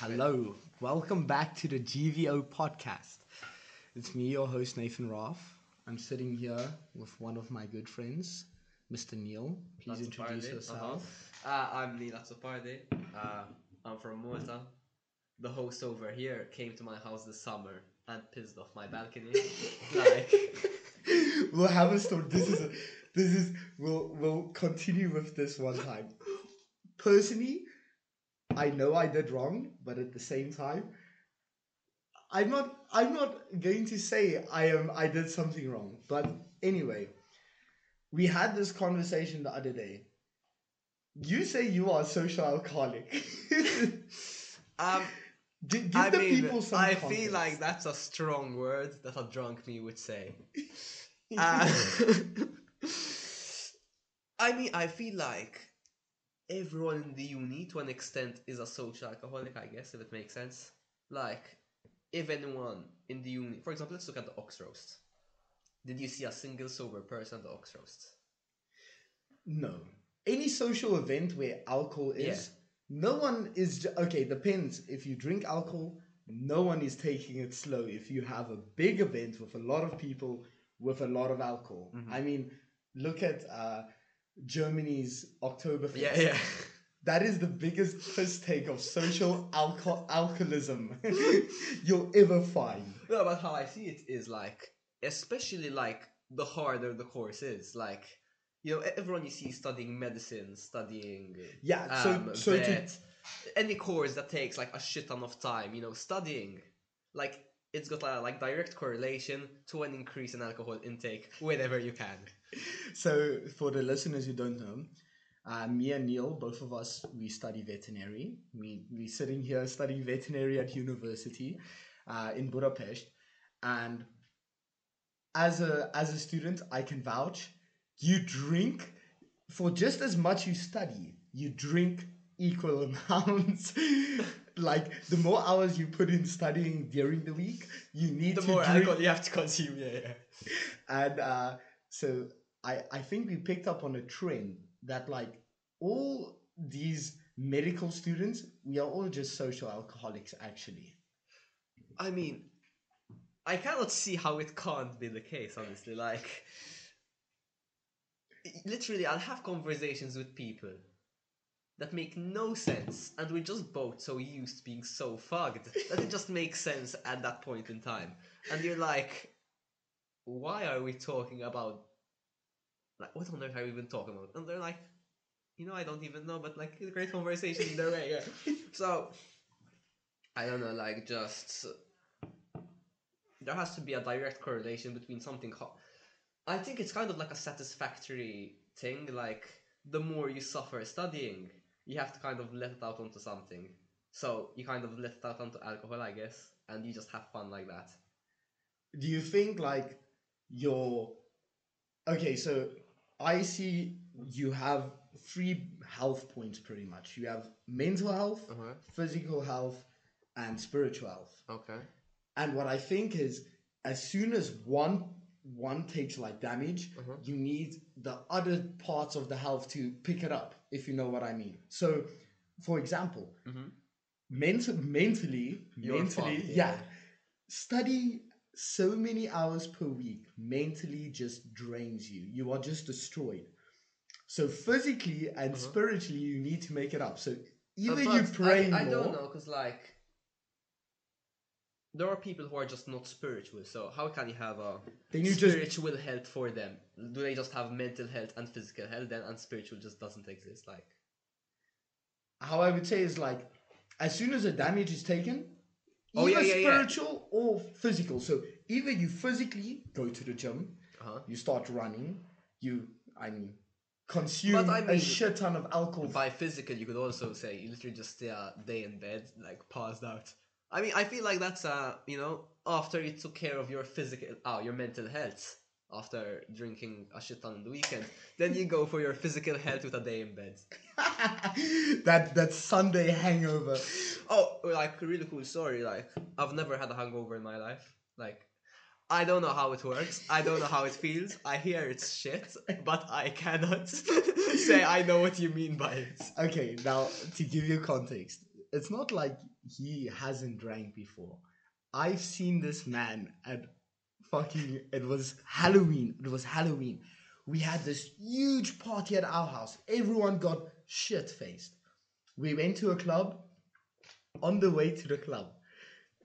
Hello, welcome back to the GVO podcast. It's me, your host Nathan Raff. I'm sitting here with one of my good friends, Mr. Neal. Please introduce yourself. Uh, I'm Neal Azzopardi. Uh, I'm from Malta. The host over here came to my house this summer and pissed off my balcony. like, we'll have a story. This is a, this is we'll we'll continue with this one time. Personally, I know I did wrong, but at the same time, I'm not I'm not going to say I am I did something wrong. But anyway, we had this conversation the other day. You say you are a social alcoholic. um, Gi- give I the mean, people some I context. feel like that's a strong word that a drunk me would say. Uh, I mean, I feel like everyone in the uni, to an extent, is a social alcoholic. I guess if it makes sense. Like, if anyone in the uni, for example, let's look at the ox roast. Did you see a single sober person at the ox roast? No. Any social event where alcohol is, Yeah. no one is. Ju- okay, depends. If you drink alcohol, no one is taking it slow. If you have a big event with a lot of people with a lot of alcohol, Mhm. I mean, look at uh, Germany's Oktoberfest. Yeah, yeah. That is the biggest piss take of social alco- alcoholism you'll ever find. No, but how I see it is like, especially like the harder the course is, like, you know, everyone you see studying medicine, studying Yeah, so um, so to, any course that takes like a shit ton of time, you know, studying, like it's got a like direct correlation to an increase in alcohol intake whenever you can. So, for the listeners who don't know, uh, me and Neal, both of us, we study veterinary. We we sitting here studying veterinary at university uh, in Budapest, and as a as a student, I can vouch. You drink for just as much you study. You drink equal amounts. like the more hours you put in studying during the week, you need The to more drink alcohol you have to consume, yeah, yeah. and uh, so I, I think we picked up on a trend that like all these medical students we are all just social alcoholics actually I mean, I cannot see how it can't be the case, honestly. Like, literally, I'll have conversations with people that make no sense, and we're just both so used to being so fucked that it just makes sense at that point in time. And you're like, why are we talking about, like, what on earth are we even talking about? And they're like, you know, I don't even know, but like, a great conversation either way. Yeah. So, I don't know, like, just there has to be a direct correlation between something. Ho- I think it's kind of like a satisfactory thing. Like the more you suffer studying, you have to kind of let it out onto something. So you kind of let it out onto alcohol, I guess, and you just have fun like that. do you think like your okay so i see you have three health points pretty much you have mental health Uh-huh. physical health and spiritual health Okay. and what i think is as soon as one one takes like damage Uh-huh. you need the other parts of the health to pick it up if you know what i mean so for example Mhm. mental mentally You're mentally yeah. yeah. studying so many hours per week mentally just drains you you are just destroyed so physically and Uh-huh. spiritually you need to make it up so either Uh, you pray I, I more don't know, because like there are people who are just not spiritual. So how can you have a then you just spiritual health for them? Do they just have mental health and physical health then, and spiritual just doesn't exist? Like, how I would say is like as soon as the damage is taken, Oh, either yeah, yeah, yeah. spiritual or physical. So either you physically go to the gym, uh-huh. you start running, you I mean consume I a mean- shit ton of alcohol. by physical, you could also say you literally just stay a day in bed, like passed out. I mean, I feel like that's uh, you know, after you took care of your physical, oh, your mental health after drinking a shit ton in the weekend, then you go for your physical health with a day in bed. that that Sunday hangover. Oh, like a really cool story. Like I've never had a hangover in my life. Like I don't know how it works. I don't know how it feels. I hear it's shit, but I cannot say I know what you mean by it. Okay, now to give you context, it's not like he hasn't drank before. I've seen this man at fucking it was Halloween. It was Halloween. We had this huge party at our house. Everyone got shit faced. We went to a club. On the way to the club,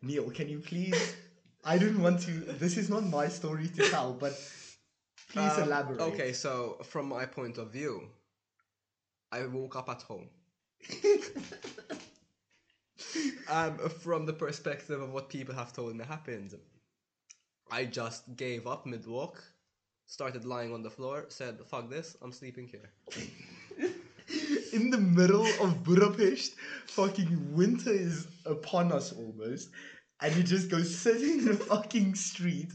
Neal, can you please? I didn't want to. This is not my story to tell, but please Um, elaborate. Okay, so from my point of view, I woke up at home. um, from the perspective of what people have told me happened, I just gave up mid walk, started lying on the floor, said, "Fuck this, I'm sleeping here." in the middle of Budapest, fucking winter is upon us almost, and he just goes sitting in the fucking street,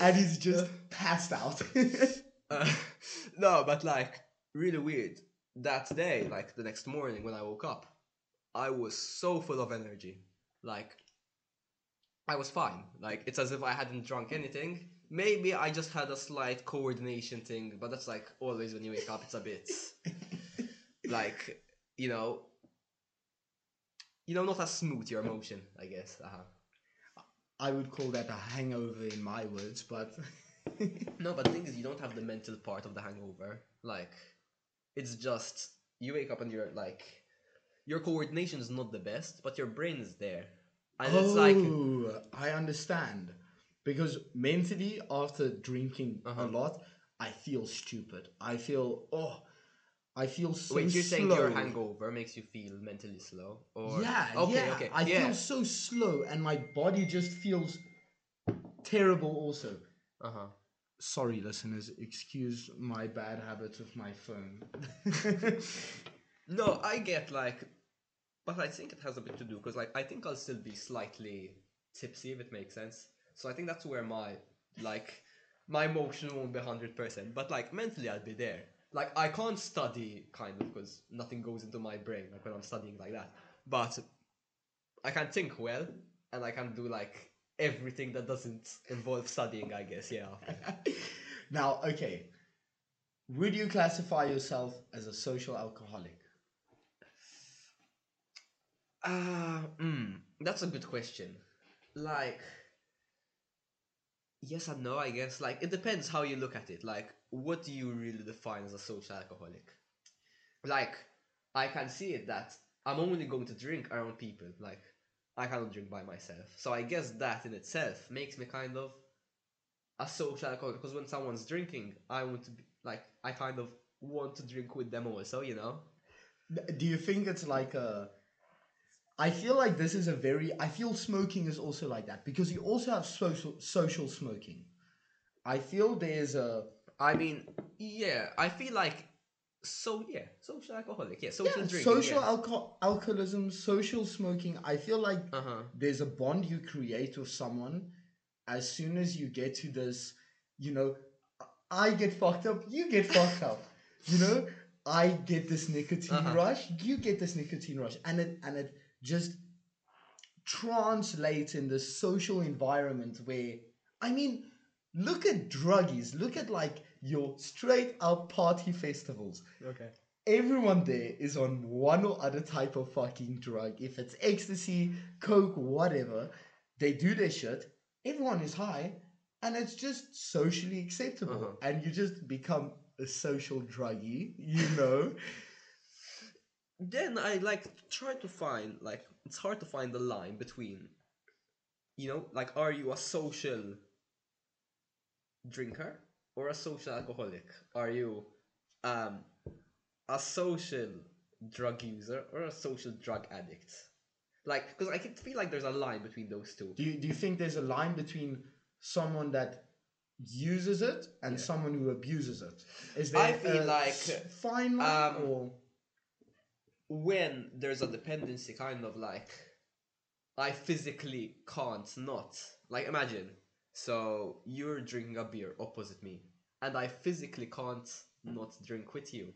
and he's just passed out. Uh, no, but like really weird. That day, like the next morning when I woke up, I was so full of energy. Like I was fine. Like it's as if I hadn't drunk anything. Maybe I just had a slight coordination thing, but that's like always when you wake up, it's a bit like you know, you know, not as smooth your emotion. I guess. Uh-huh. I would call that a hangover in my words, but No, but the thing is, you don't have the mental part of the hangover. Like, it's just you wake up and you're like, your coordination is not the best, but your brain is there, and oh, it's like, I understand. Because mentally, after drinking Uh-huh. a lot, I feel stupid. I feel oh, I feel so wait, you're saying slow. your hangover makes you feel mentally slow, or Yeah, okay, yeah. okay, I yeah, feel so slow, and my body just feels terrible. Also, uh huh. sorry, listeners. Excuse my bad habit of my phone. No, I get like, but I think it has a bit to do because like I think I'll still be slightly tipsy if it makes sense. So I think that's where my like my emotion won't be hundred percent, but like mentally I'll be there. Like I can't study kind of because nothing goes into my brain like when I'm studying like that. But I can think well, and I can do like everything that doesn't involve studying. I guess yeah. now, okay. Would you classify yourself as a social alcoholic? Ah, mm, that's a good question. Like, yes and no, I guess. Like, it depends how you look at it. Like, what do you really define as a social alcoholic? Like, I can see it that I'm only going to drink around people. Like, I cannot drink by myself. So I guess that in itself makes me kind of a social alcoholic. Because when someone's drinking, I want to be like, I kind of want to drink with them also. You know? Do you think it's like a I feel like this is a very I feel smoking is also like that because you also have social social smoking. I feel there's a I mean, yeah, I feel like so yeah, social alcoholic, yeah, social yeah, drinking, social yeah. alco- alcoholism, social smoking. I feel like uh huh. there's a bond you create with someone as soon as you get to this, you know, I get fucked up, you get fucked up. You know, I get this nicotine Uh-huh. rush, you get this nicotine rush, and it and it just translates in this social environment where I mean, look at druggies, look at like your straight up party festivals Okay. everyone there is on one or other type of fucking drug. If it's ecstasy, coke, whatever, they do their shit. Everyone is high, and it's just socially acceptable. Uh-huh. And you just become a social druggie, you know. Then I like try to find like it's hard to find the line between, you know, like are you a social drinker or a social alcoholic? Are you um a social drug user or a social drug addict? Like, because I can feel like there's a line between those two. do you do you think there's a line between someone that uses it and Yeah. someone who abuses it? Is there I feel a like, fine line um, or when there's a dependency kind of like I physically can't not. Like imagine. So you're drinking a beer opposite me and I physically can't not drink with you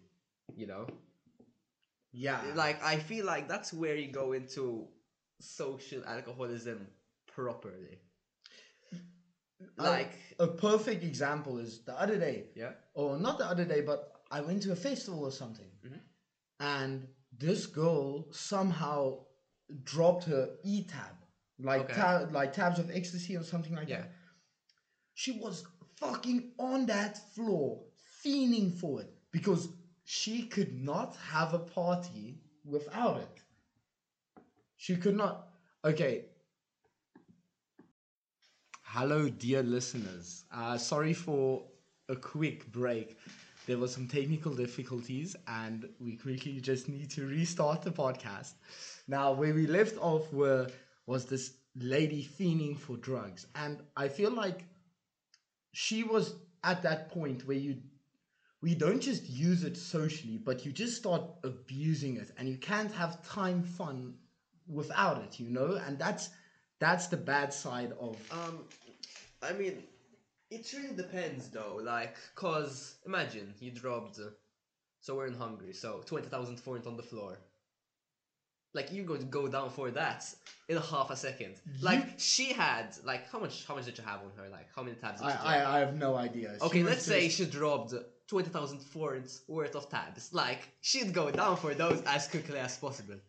you know? Yeah, like I feel like that's where you go into social alcoholism properly. Like a perfect example is the other day. yeah? Or not the other day, but I went to a festival or something, Mhm. and this girl somehow dropped her e tab, like Okay. ta- like tabs of ecstasy or something like Yeah. that. She was fucking on that floor, fiending for it because she could not have a party without it. She could not. Okay. Hello, dear listeners. Uh, sorry for a quick break. There were some technical difficulties, and we quickly just need to restart the podcast. Now, where we left off were was this lady fiending for drugs, and I feel like she was at that point where you we don't just use it socially, but you just start abusing it, and you can't have time fun without it, you know, and that's that's the bad side of Um, I mean, it really depends though. Like, cause imagine you dropped. So we're in Hungary. So twenty thousand forint on the floor. Like you're going to go down for that in half a second. Like she had like how much? How much did you have on her? Like how many tabs? Did I, you drop? I I have no idea. She Okay, let's say she dropped 20,000 forints worth of tabs. Like, she'd go down for those as quickly as possible.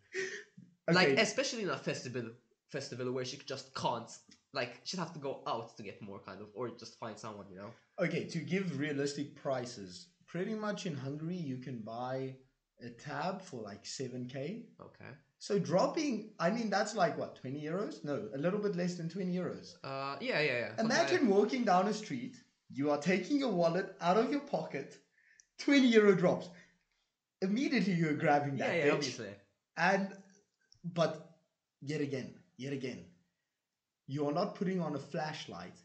Like, especially in a festival festival where she just can't, like, she'd have to go out to get more, kind of, or just find someone, you know? Okay, to give realistic prices, pretty much in Hungary you can buy a tab for like 7k. Okay. So dropping, I mean, that's like what, 20 euros? No, a little bit less than 20 euros. Uh, yeah, yeah, yeah. something Imagine walking down a street, you are taking your wallet out of your pocket, 20 euro drops. Immediately you're grabbing that. Yeah, yeah, bitch. obviously. And, but yet again, yet again, you are not putting on a flashlight,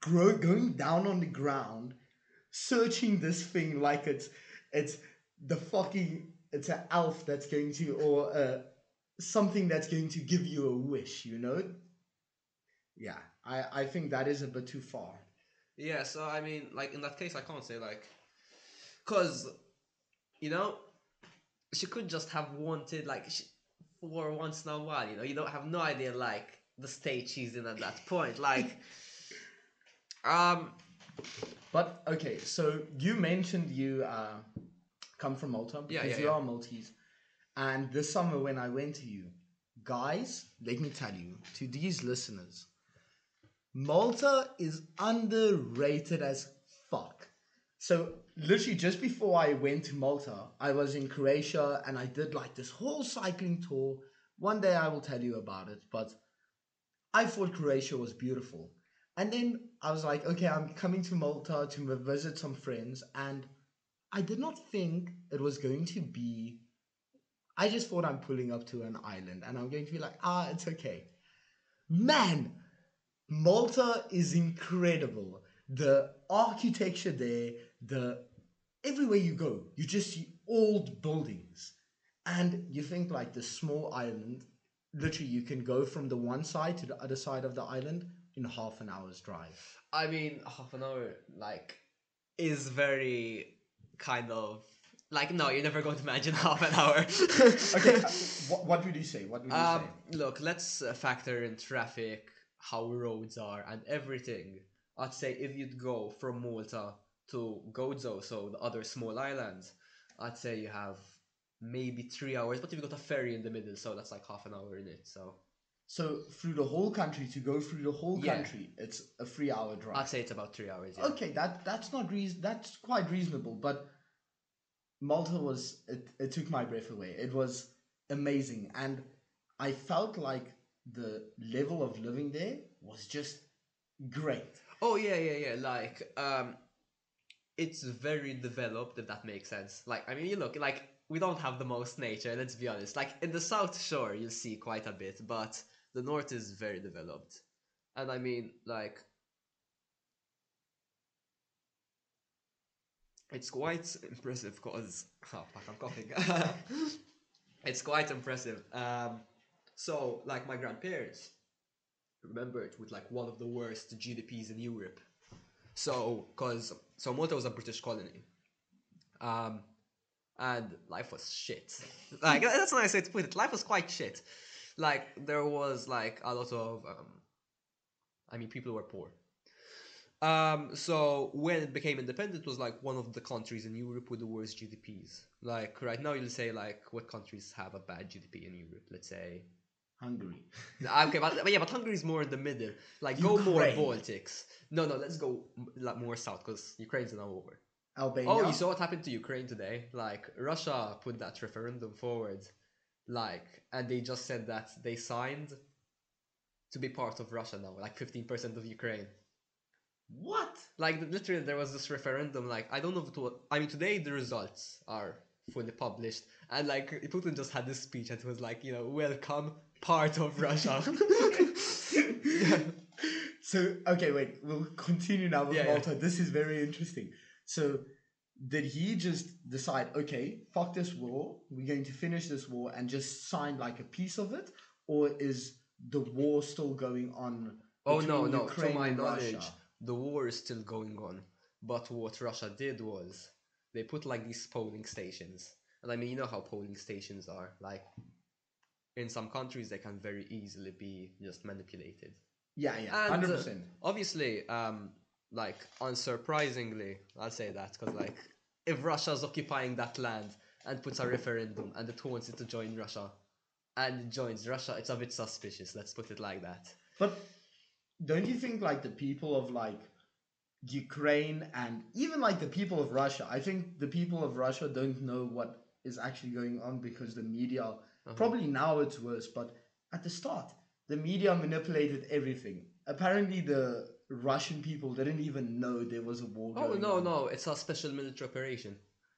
grow, going down on the ground, searching this thing like it's it's the fucking it's an elf that's going to or uh, something that's going to give you a wish, you know? Yeah, I I think that is a bit too far. Yeah, so I mean, like in that case, I can't say like, cause, you know, she could just have wanted like she, for once in a while. You know, you don't have no idea like the state she's in at that point. Like, um, But okay, so you mentioned you uh, come from Malta Yeah, because yeah, you yeah. are Maltese, and this summer when I went to you, guys, let me tell you to these listeners, Malta is underrated as fuck. So literally just before I went to Malta, I was in Croatia and I did like this whole cycling tour. One day I will tell you about it, but I thought Croatia was beautiful. And then I was like, okay, I'm coming to Malta to visit some friends, and I did not think it was going to be. I just thought I'm pulling up to an island and I'm going to be like, ah, it's okay. Man, Malta is incredible. The architecture there, the everywhere you go, you just see old buildings. And you think like the small island, literally you can go from the one side to the other side of the island in half an hour's drive. I mean, half an hour like is very kind of like no, you're never going to imagine half an hour. Okay, uh, what, what would you say? What would you Um, say? look, let's uh, factor in traffic, how roads are, and everything. I'd say if you'd go from Malta to Gozo, so the other small islands, I'd say you have maybe three hours. But if you got a ferry in the middle, so that's like half an hour in it. So So through the whole country to go through the whole Yeah. country, it's a three-hour drive. I'd say it's about three hours. Yeah. Okay, that that's not reason. That's quite reasonable. But Malta was it, it took my breath away. It was amazing, and I felt like the level of living there was just great. Oh yeah, yeah, yeah. Like, um, it's very developed. If that makes sense. Like, I mean, you look like we don't have the most nature. Let's be honest. Like in the South Shore, you'll see quite a bit, but the North is very developed. And I mean, like, it's quite impressive because oh I'm coughing. it's quite impressive. Um, so like my grandparents remember it with like one of the worst GDPs in Europe. So, cause so Malta was a British colony, um, and life was shit. Like that's a nice way to put it. Life was quite shit. Like there was like a lot of, um, I mean, people were poor, Um, so when it became independent, it was like one of the countries in Europe with the worst GDPs. Like right now, you'll say like what countries have a bad GDP in Europe? Let's say Hungary. okay, but, but yeah, but Hungary is more in the middle. Like go more Baltics. No, no, let's go like more south because Ukraine's now over. Albania. Oh, you saw what happened to Ukraine today? Like Russia put that referendum forward, like, and they just said that they signed to be part of Russia now, like fifteen percent of Ukraine. What? Like literally, there was this referendum. Like I don't know if it was. I mean, today the results are fully published, and like Putin just had this speech and it was like, you know, welcome part of Russia. So okay, wait. We'll continue now with Yeah, yeah. Malta. This is very interesting. So, did he just decide, okay, fuck this war, we're going to finish this war, and just sign like a piece of it, or is the war still going on? Oh no, no. Ukraine to my knowledge, Russia? the war is still going on. But what Russia did was they put like these polling stations, and I mean, you know how polling stations are. Like in some countries, they can very easily be just manipulated. Yeah, yeah, And, hundred uh, percent. Obviously, um, like unsurprisingly, I'll say that because like if Russia's occupying that land and puts a referendum and it wants it to join Russia, and it joins Russia, it's a bit suspicious. Let's put it like that. But don't you think like the people of like Ukraine and even like the people of Russia, I think the people of Russia don't know what is actually going on because the media Uh-huh. probably now it's worse, but at the start the media manipulated everything. Apparently the Russian people they didn't even know there was a war Oh no on. no! It's a special military operation.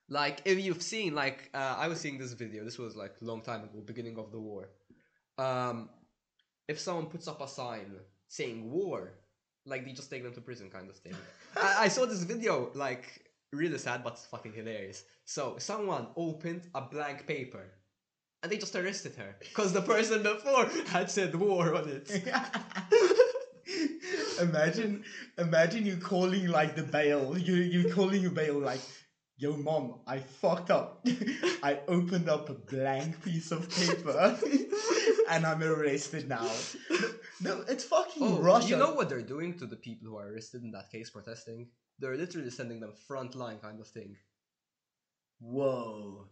Like if you've seen, like uh, I was seeing this video. This was like a long time ago, beginning of the war. Um, if someone puts up a sign saying war, like they just take them to prison, kind of thing. I, I saw this video, like really sad, but fucking hilarious. So someone opened a blank paper, and they just arrested her because the person before had said war on it. imagine imagine you calling like the bail you you calling your bail like yo mom i fucked up i opened up a blank piece of paper and i'm arrested now no it's fucking Oh, russia you know what they're doing to the people who are arrested in that case protesting? They're literally sending them front line kind of thing. whoa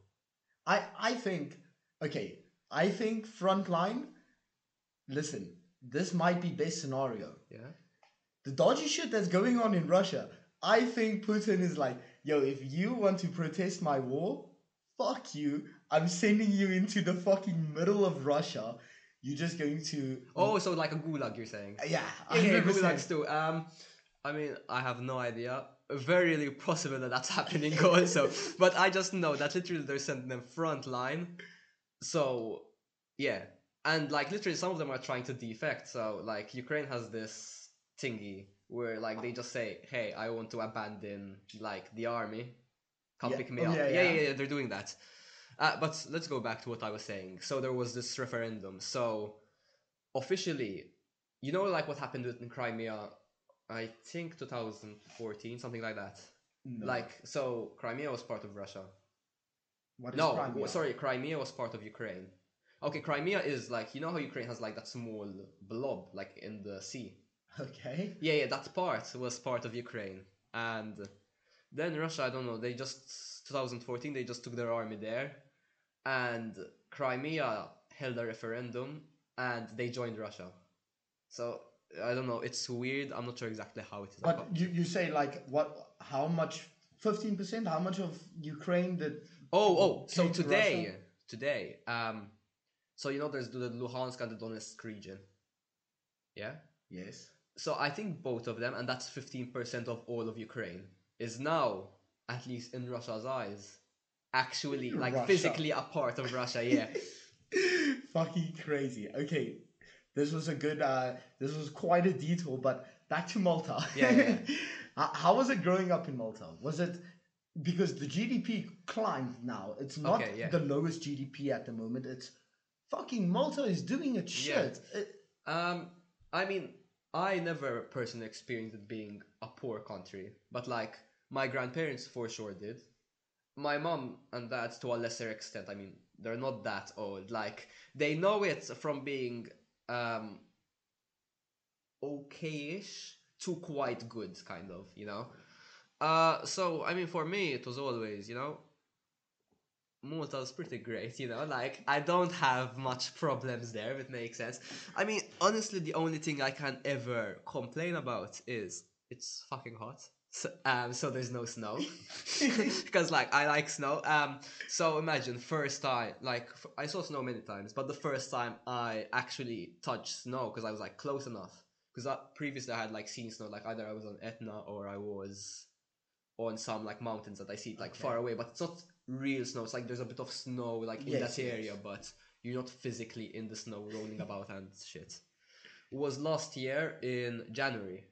i i think okay i think frontline listen this might be best scenario Yeah. The dodgy shit that's going on in Russia, I think Putin is like, yo, if you want to protest my war, fuck you. I'm sending you into the fucking middle of Russia. You're just going to. Oh, so like a gulag, you're saying? yeah, I yeah, 100%. gulags too. Um, I mean, I have no idea. Very possible that that's happening also, but I just know that literally they're sending them front line. So, yeah, and like literally some of them are trying to defect. So like Ukraine has this thingy where like they just say, "Hey, I want to abandon like the army. Come Yeah. pick me Oh, up." yeah, yeah, yeah. yeah, yeah, they're doing that. Uh, but let's go back to what I was saying. So there was this referendum. So officially, you know, like what happened in Crimea, I think 2014, something like that. No. Like, so Crimea was part of Russia. What is no, Crimea? sorry, Crimea was part of Ukraine. Okay, Crimea is like, you know how Ukraine has like that small blob, like in the sea? Okay. Yeah, yeah, that part was part of Ukraine. And then Russia, I don't know, they just, 2014, they just took their army there. And Crimea held a referendum and they joined Russia. So, I don't know, it's weird. I'm not sure exactly how it is. But you, you say, like, what? how much? 15%? How much of Ukraine did. Oh, oh, so today, Russia? today, um, so you know there's the Luhansk and the Donetsk region. Yeah? Yes. So I think both of them, and that's 15% of all of Ukraine, is now, at least in Russia's eyes, actually, like, Russia. physically a part of Russia, yeah. fucking crazy. Okay, this was a good. uh This was quite a detour, but back to Malta. Yeah, yeah, how, was it growing up in Malta? Was it because the GDP climbed now? It's not Okay, yeah. the lowest GDP at the moment. It's fucking Malta is doing its Yeah. shit. It- Um, I mean, I never personally experienced it being a poor country, but like my grandparents for sure did. My mom and dad to a lesser extent. I mean, they're not that old. Like they know it from being um okayish to quite good, kind of, you know. Uh, so I mean, for me, it was always, you know, Malta was pretty great, you know. Like I don't have much problems there, if it makes sense. I mean, honestly, the only thing I can ever complain about is it's fucking hot. So, um, so there's no snow because like I like snow. Um, so imagine first time like f- I saw snow many times, but the first time I actually touched snow because I was like close enough. Because previously I had like seen snow, like either I was on Etna or I was on some like mountains that I see like Okay. far away, but it's not real snow. It's like there's a bit of snow like in Yes, that yes. area, but you're not physically in the snow rolling about and shit. Was last year in January.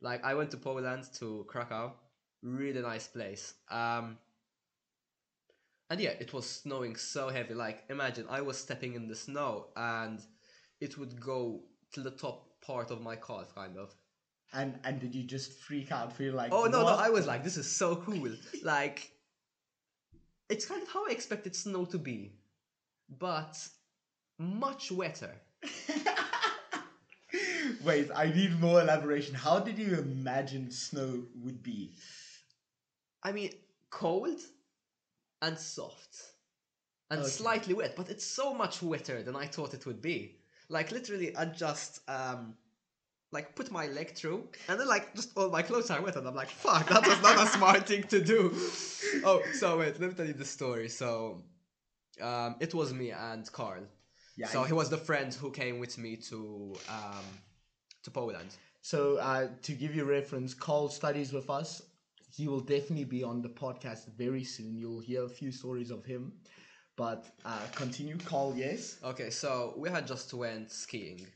Like I went to Poland to Krakow, really nice place. Um, and yeah, it was snowing so heavy. Like imagine I was stepping in the snow and it would go to the top part of my calf, kind of. And and did you just freak out? Feel like Oh no, no. I was like, this is so cool. like, it's kind of how I expected snow to be, but much wetter. Wait, I need more elaboration. How did you imagine snow would be? I mean, cold and soft and Okay. slightly wet, but it's so much wetter than I thought it would be. Like literally, I just um, like put my leg through, and then like just all my clothes are wet, and I'm like, fuck, that was not a smart thing to do. Oh, so wait, let me tell you the story. So, um, it was me and Carl. Yeah. so he was the friend who came with me to um, to Poland. So uh, to give you reference, Carl studies with us. He will definitely be on the podcast very soon. You'll hear a few stories of him. But uh, continue, Carl. Yes. Okay, so we had just went skiing.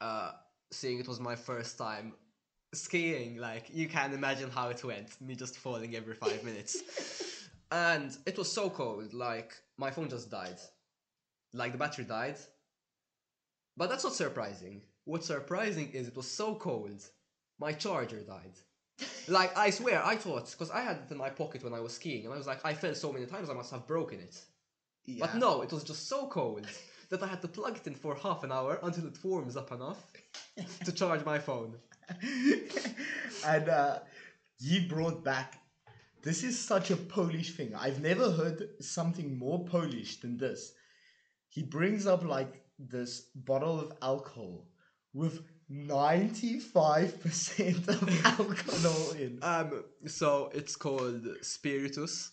Uh, seeing it was my first time skiing. Like you can imagine how it went. Me just falling every five minutes, and it was so cold. Like my phone just died. Like the battery died. But that's not surprising. What's surprising is it was so cold. My charger died. Like I swear, I thought because I had it in my pocket when I was skiing, and I was like, I fell so many times, I must have broken it. But no, it was just so cold that I had to plug it in for half an hour until it warms up enough to charge my phone. and uh, he brought back. This is such a Polish thing. I've never heard something more Polish than this. He brings up like this bottle of alcohol with 95% of alcohol in. Um, so it's called Spiritus.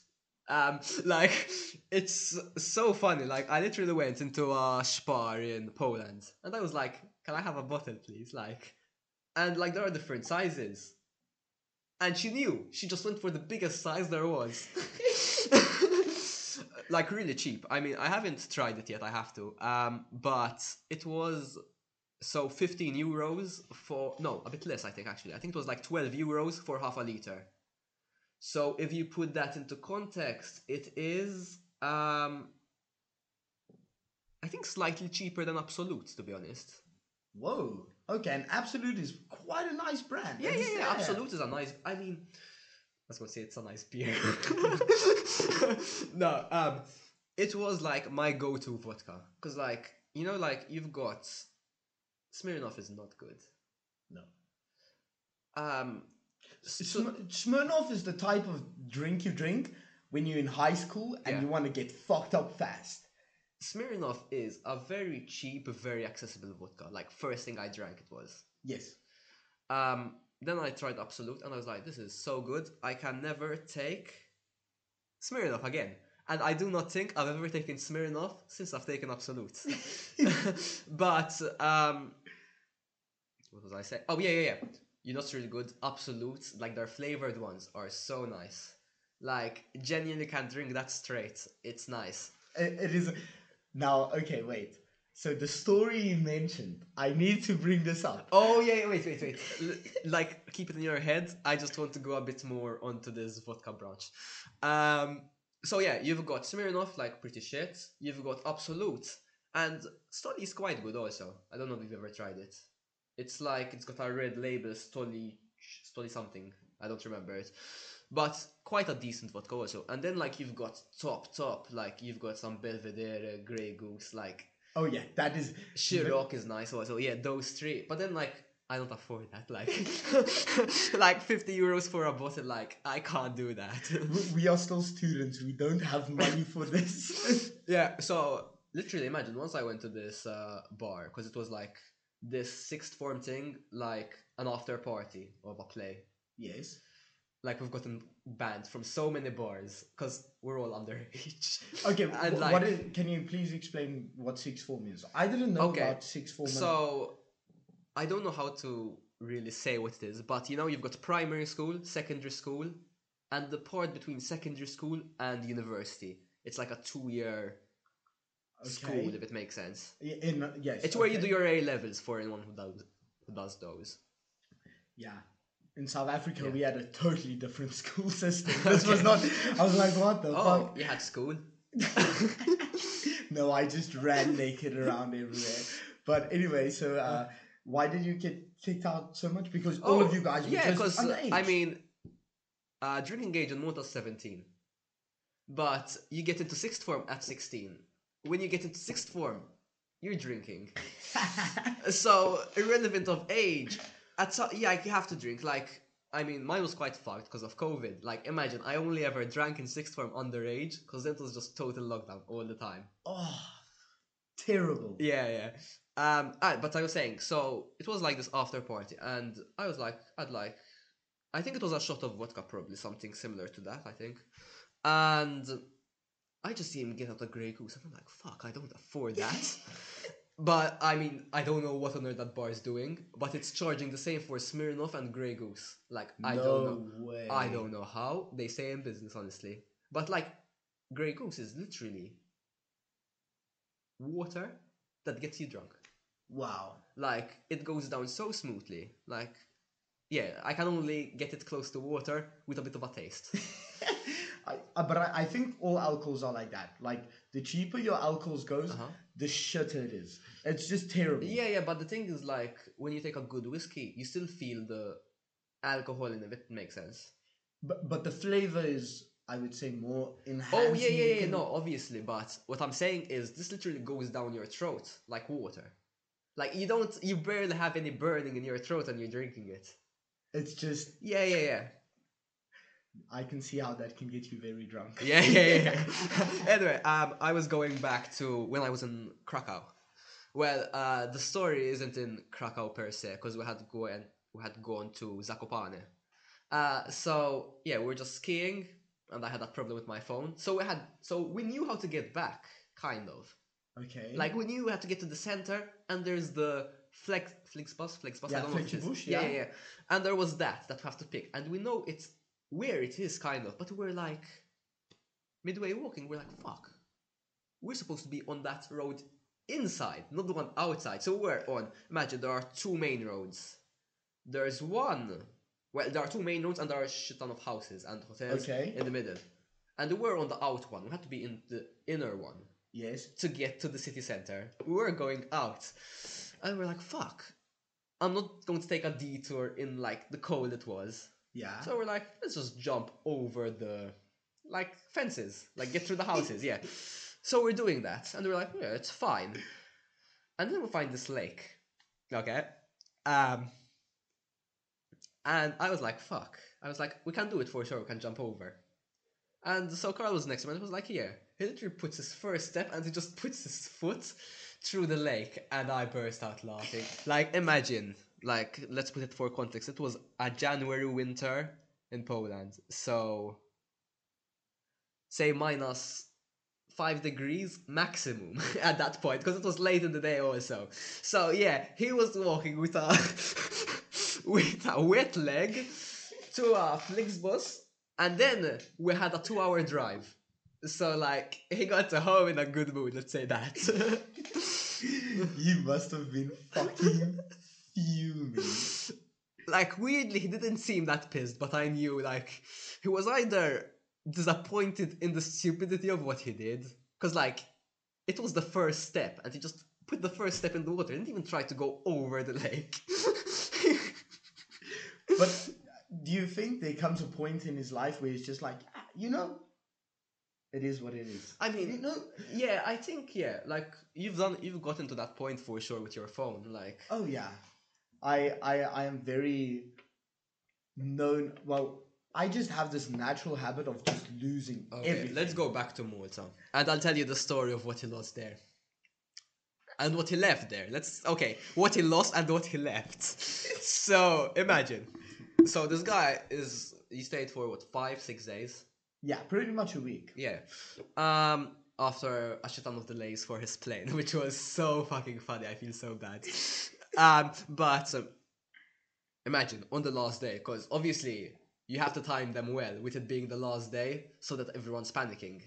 Um, like it's so funny. Like I literally went into a spar in Poland, and I was like, "Can I have a bottle, please?" Like, and like there are different sizes, and she knew. She just went for the biggest size there was. like really cheap. I mean, I haven't tried it yet. I have to. Um, but it was so 15 euros for no, a bit less. I think actually. I think it was like 12 euros for half a liter. So if you put that into context, it is um, I think slightly cheaper than Absolut, to be honest. Whoa. Okay, and Absolut is quite a nice brand. Yeah, yeah, yeah. Absolut is a nice. I mean, I was gonna say it's a nice beer. no, um, it was like my go-to vodka because, like, you know, like you've got Smirnoff is not good. No. Um, Smirnoff is the type of drink you drink when you're in high school and Yeah. you want to get fucked up fast. Smirnoff is a very cheap, very accessible vodka. Like first thing I drank, it was. Yes. Um, then I tried Absolut, and I was like, "This is so good. I can never take Smirnoff again." And I do not think I've ever taken Smirnoff since I've taken Absolut. but um, what was I saying? Oh yeah, yeah, yeah. You know, it's really good. Absolut, like their flavored ones, are so nice. Like genuinely can drink that straight. It's nice. It, it is. Now, okay, wait. So the story you mentioned, I need to bring this up. Oh yeah, yeah, wait, wait, wait. L- like keep it in your head. I just want to go a bit more onto this vodka branch. Um, so yeah, you've got Smirnoff, like pretty shit. You've got Absolut, and Stoli is quite good also. I don't know if you've ever tried it. It's like it's got a red label, Stoli, Stoli something. I don't remember it, but quite a decent vodka also. And then like you've got top top, like you've got some Belvedere, Grey Goose, like Oh yeah, that is. Sherlock is nice also. Yeah, those three. But then like I don't afford that. Like, like fifty euros for a bottle. Like, I can't do that. We- we are still students. We don't have money for this. yeah. So literally, imagine once I went to this uh, bar because it was like this sixth form thing, like an after party of a play. yes. Like we've gotten banned from so many bars because we're all underage. Okay. And like- what is, can you please explain what sixth form is? I didn't know Okay, about sixth form. So I don't know how to really say what it is, but you know you've got primary school, secondary school, and the part between secondary school and university. It's like a two-year school, if it makes sense. In, yes. It's where you do your A levels for anyone who does who does those. Yeah. In South Africa, Yeah. we had a totally different school system. This was not. I was like, what the fuck? Oh, you had school. no, I just ran naked around everywhere. But anyway, so uh, why did you get kicked out so much? Because all of you guys were Oh, yeah, just underage. I mean, uh, drinking age in Malta is seventeen, but you get into sixth form at sixteen. When you get into sixth form, you're drinking. so irrelevant of age, at so, yeah, you have to drink. Like, I mean, mine was quite fucked because of COVID. Like, imagine I only ever drank in sixth form underage because then it was just total lockdown all the time. oh, terrible. Yeah, yeah. Um, ah, but I was saying, so it was like this after party, and I was like, I'd like, I think it was a shot of vodka, probably something similar to that, I think, and I just see him get out a Grey Goose, and I'm like, fuck, I don't afford that. but I mean, I don't know what on earth that bar is doing, but it's charging the same for Smirnoff and Grey Goose. Like, I no don't know. way. I don't know how they stay in business, honestly. But like, Grey Goose is literally water that gets you drunk. Wow. Like, it goes down so smoothly. Like, yeah, I can only get it close to water with a bit of a taste. I, uh, but I, I think all alcohols are like that. Like the cheaper your alcohols goes, Uh-huh. the shitter it is. It's just terrible. yeah, yeah, but the thing is, like, when you take a good whiskey, you still feel the alcohol in it. It makes sense. But but the flavor is, I would say, more enhanced. Oh yeah, yeah, yeah. No, obviously, but what I'm saying is this literally goes down your throat like water. Like you don't, you barely have any burning in your throat and you're drinking it. It's just Yeah, yeah, yeah, I can see how that can get you very drunk. yeah, yeah, yeah. anyway, um, I was going back to when I was in Krakow. Well, uh, the story isn't in Krakow per se because we had go and we had gone to Zakopane. Uh, so yeah, we were just skiing, and I had that problem with my phone. So we had, so we knew how to get back, kind of. Okay. Like we knew we had to get to the center, and there's the flex flex bus, Yeah, I don't know which is. Flexibus, yeah, yeah. yeah, yeah. And there was that that we have to pick, and we know it's where it is, kind of. But we're like midway walking. We're like, fuck. We're supposed to be on that road inside, not the one outside. So we're on. Imagine there are two main roads. There's one. Well, there are two main roads, and there are a shit ton of houses and hotels Okay. in the middle. And we're on the out one. We had to be in the inner one yes. to get to the city center. We were going out. And we're like, fuck. I'm not going to take a detour in like the cold it was. Yeah. So we're like, let's just jump over the like fences, like get through the houses, yeah. So we're doing that, and we're like, yeah, it's fine. And then we find this lake. Okay. Um and I was like, fuck. I was like, we can't do it for sure, we can jump over. And so Carl was next to me and was like, yeah. He literally puts his first step and he just puts his foot through the lake and I burst out laughing. Like imagine, like let's put it for context. It was a January winter in Poland. So say minus five degrees maximum at that point because it was late in the day also. So yeah, he was walking with a with a wet leg to a Flixbus, and then we had a two-hour drive. So like he got to home in a good mood. Let's say that. you must have been fucking fuming. like weirdly, he didn't seem that pissed, but I knew like he was either disappointed in the stupidity of what he did, because like it was the first step, and he just put the first step in the water. He didn't even try to go over the lake. But do you think there comes a point in his life where he's just like, "Ah, you know, it is what it is. I mean, you know, yeah, I think yeah, like you've done, you've gotten to that point for sure with your phone, like. oh yeah, I I I am very known. Well, I just have this natural habit of just losing Okay, everything. let's go back to Malta, and I'll tell you the story of what he lost there, and what he left there. Let's okay, what he lost and what he left. so imagine, so this guy is he stayed for what five six days. Yeah, pretty much a week. Yeah. Um. After a shit ton of delays for his plane, which was so fucking funny. I feel so bad. Um. But um, imagine on the last day, because obviously you have to time them well with it being the last day, so that everyone's panicking.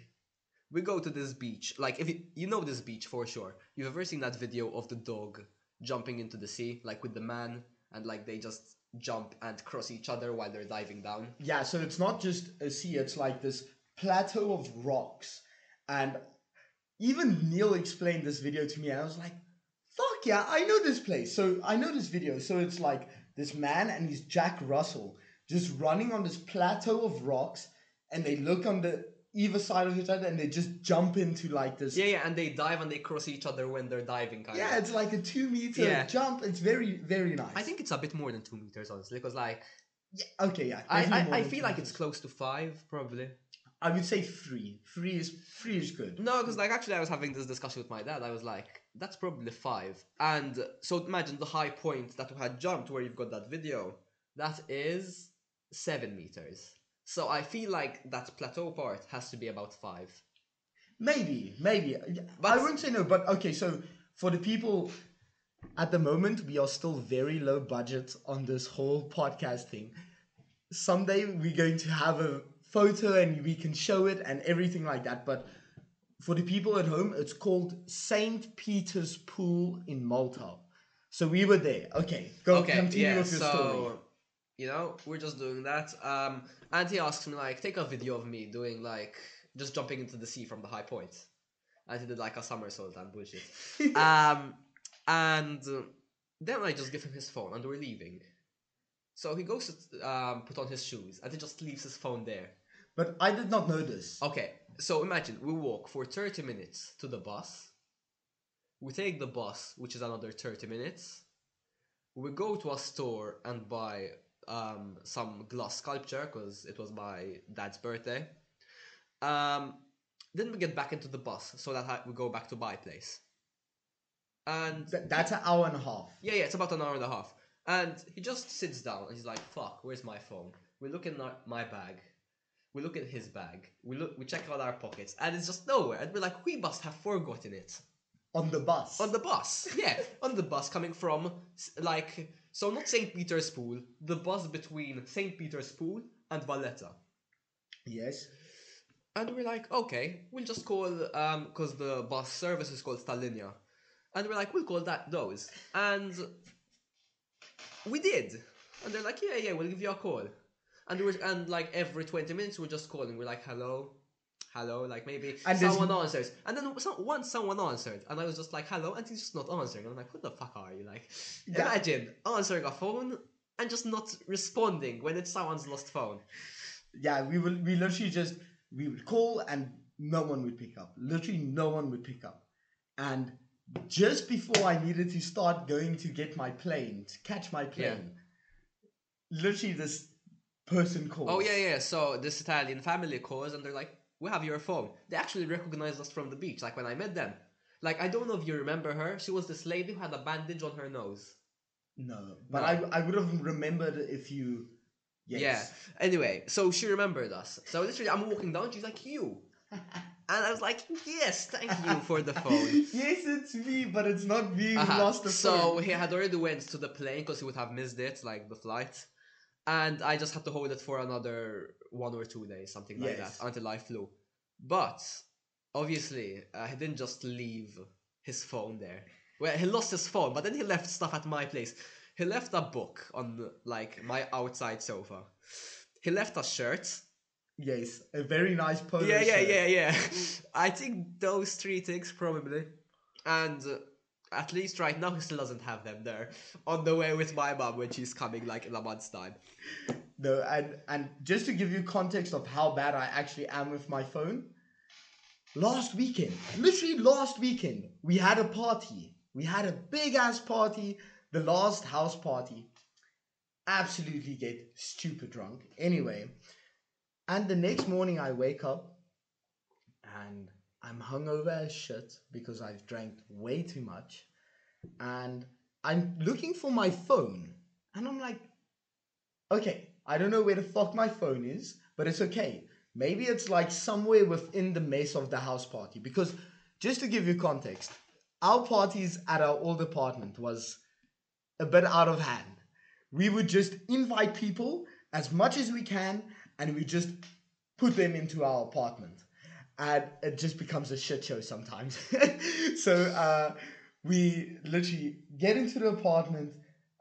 We go to this beach. Like if you, you know this beach for sure. You've ever seen that video of the dog jumping into the sea, like with the man, and like they just jump and cross each other while they're diving down. Yeah, so it's not just a sea, it's like this plateau of rocks. And even Neal explained this video to me, and I was like, fuck yeah, I know this place. So I know this video. So it's like this man and he's Jack Russell just running on this plateau of rocks, and they look on the either side of each other and they just jump into like this. Yeah, yeah, and they dive and they cross each other when they're diving, kind Yeah, of. it's like a two meter Yeah. jump. It's very, very nice. I think it's a bit more than two meters, honestly, because like Yeah, okay, yeah. I, I, I feel like meters. it's close to five, probably. I would say three. Three is three is good. No, because like actually, I was having this discussion with my dad. I was like, that's probably five. And so imagine the high point that we had jumped, where you've got that video. That is seven meters. So I feel like that plateau part has to be about five. Maybe, maybe. I wouldn't say no, but okay. So for the people at the moment, we are still very low budget on this whole podcast thing. Someday we're going to have a photo and we can show it and everything like that. But for the people at home, it's called Saint Peter's Pool in Malta. So we were there. Okay, go okay, continue yeah. with your so story. you know, we're just doing that. Um, and he asks me like, take a video of me doing like just jumping into the sea from the high point. And he did like a somersault and bullshit. um, and then I just give him his phone and we're leaving. So he goes to um, put on his shoes and he just leaves his phone there. But I did not know this. Okay, so imagine we walk for 30 minutes to the bus. We take the bus, which is another 30 minutes. We go to a store and buy um, some glass sculpture because it was my dad's birthday. Um, then we get back into the bus so that I- we go back to my place. And Th- that's an hour and a half. yeah, yeah, it's about an hour and a half. And he just sits down and he's like, "Fuck, where's my phone?" We look in our, my bag, we look at his bag, we look, we check out our pockets, and it's just nowhere. And we're like, "We must have forgotten it On the bus. on the bus." Yeah, on the bus coming from like so not Saint Peter's Pool, the bus between Saint Peter's Pool and Valletta. yes. And we're like, okay, we'll just call um because the bus service is called Tallinja, And we're like, we'll call that those. And we did. And they're like, yeah, yeah, we'll give you a call. And we're and like every twenty minutes we're just calling. We're like, hello, hello, like maybe And there's- someone answers. And then some, once someone answered, and I was just like, hello, and he's just not answering. I'm like, what the fuck are you like? Yeah. Imagine answering a phone and just not responding when it's someone's lost phone. yeah, we will. We literally just we would call and no one would pick up. Literally, no one would pick up. And just before I needed to start going to get my plane to catch my plane, literally this person called. Oh yeah, yeah. So this Italian family calls and they're like, "We have your phone." They actually recognized us from the beach, like when I met them. Like I don't know if you remember her. She was this lady who had a bandage on her nose. No, but No. I I would have remembered if you. Yes. Yeah. Anyway, so she remembered us. So literally, I'm walking down. She's like, "You," and I was like, "Yes, thank you for the phone." yes, it's me, but it's not me who Uh-huh. lost the so phone. he had already went to the plane because he would have missed it, like the flight, and I just had to hold it for another one or two days, something like Yes. that, until I flew. But obviously, uh, he didn't just leave his phone there. Well, he lost his phone, but then he left stuff at my place. He left a book on like my outside sofa. He left a shirt. Yes, a very nice polo. Yeah, yeah, shirt. yeah, yeah. I think those three things probably. And at least right now he still doesn't have them there. On the way with my mom when she's coming like in a month's time. No, and and just to give you context of how bad I actually am with my phone, last weekend, literally last weekend, we had a party. We had a big ass party. the last house party, absolutely get stupid drunk. Anyway, and the next morning I wake up and I'm hungover as shit because I've drank way too much. And I'm looking for my phone. And I'm like, okay, I don't know where the fuck my phone is, but it's okay. Maybe it's like somewhere within the mess of the house party. Because just to give you context, our parties at our old apartment was a bit out of hand. We would just invite people as much as we can and we just put them into our apartment. And it just becomes a shit show sometimes. so uh, we literally get into the apartment,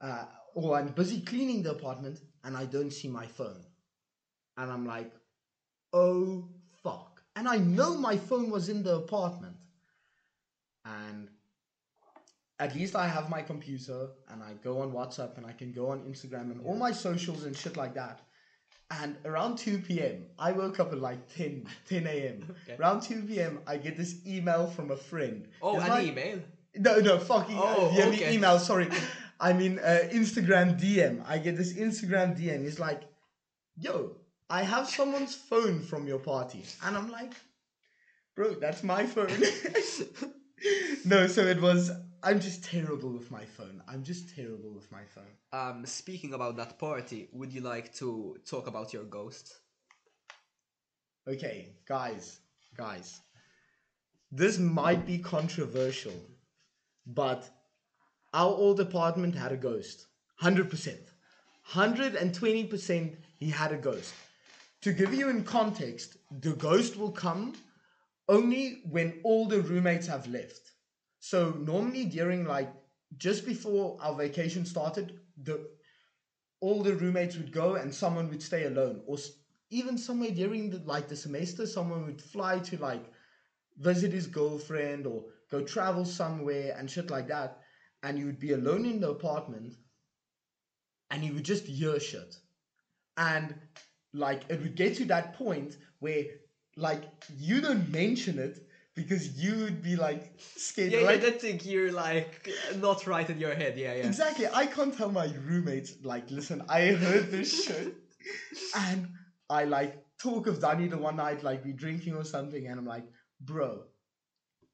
uh, or I'm busy cleaning the apartment, and I don't see my phone. And I'm like, oh fuck. And I know my phone was in the apartment. And at least I have my computer and I go on WhatsApp and I can go on Instagram and all my socials and shit like that. And around 2 p.m., I woke up at like 10, 10 a.m. Okay. Around 2 p.m., I get this email from a friend. Oh, It's an like- email. no, no, fucking Oh, oh, yeah, okay. email. Sorry, I mean uh, Instagram DM. I get this Instagram DM. He's like, "Yo, I have someone's phone from your party," and I'm like, "Bro, that's my phone." no, so it was. I'm just terrible with my phone. I'm just terrible with my phone. Um, speaking about that party, would you like to talk about your ghost? Okay, guys, guys, this might be controversial, but our old apartment had a ghost. 100%. 120% he had a ghost. To give you in context, the ghost will come only when all the roommates have left. So normally during like just before our vacation started, the all the roommates would go and someone would stay alone or even somewhere during the like the semester someone would fly to like visit his girlfriend or go travel somewhere and shit like that and you would be alone in the apartment and you would just hear shit. And like it would get to that point where like you don't mention it because you would be like scared Yeah, yeah, that thing you're like not right in your head. Yeah, yeah. Exactly. I can't tell my roommates, like, listen, I heard this shit. And I like talk of Danny the one night, like we drinking or something, and I'm like, bro,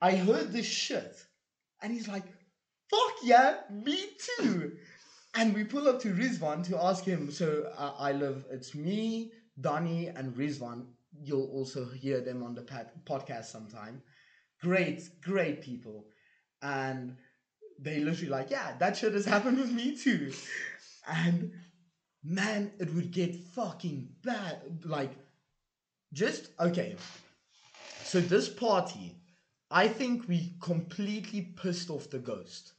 I heard this shit. And he's like, fuck yeah, me too. And we pull up to Rizvan to ask him. So uh, I live, it's me, Danny, and Rizvan. You'll also hear them on the podcast sometime. Great, great people. And they literally like, yeah, that shit has happened with me too. And man, it would get fucking bad. Like, just okay. So this party, I think we completely pissed off the ghost,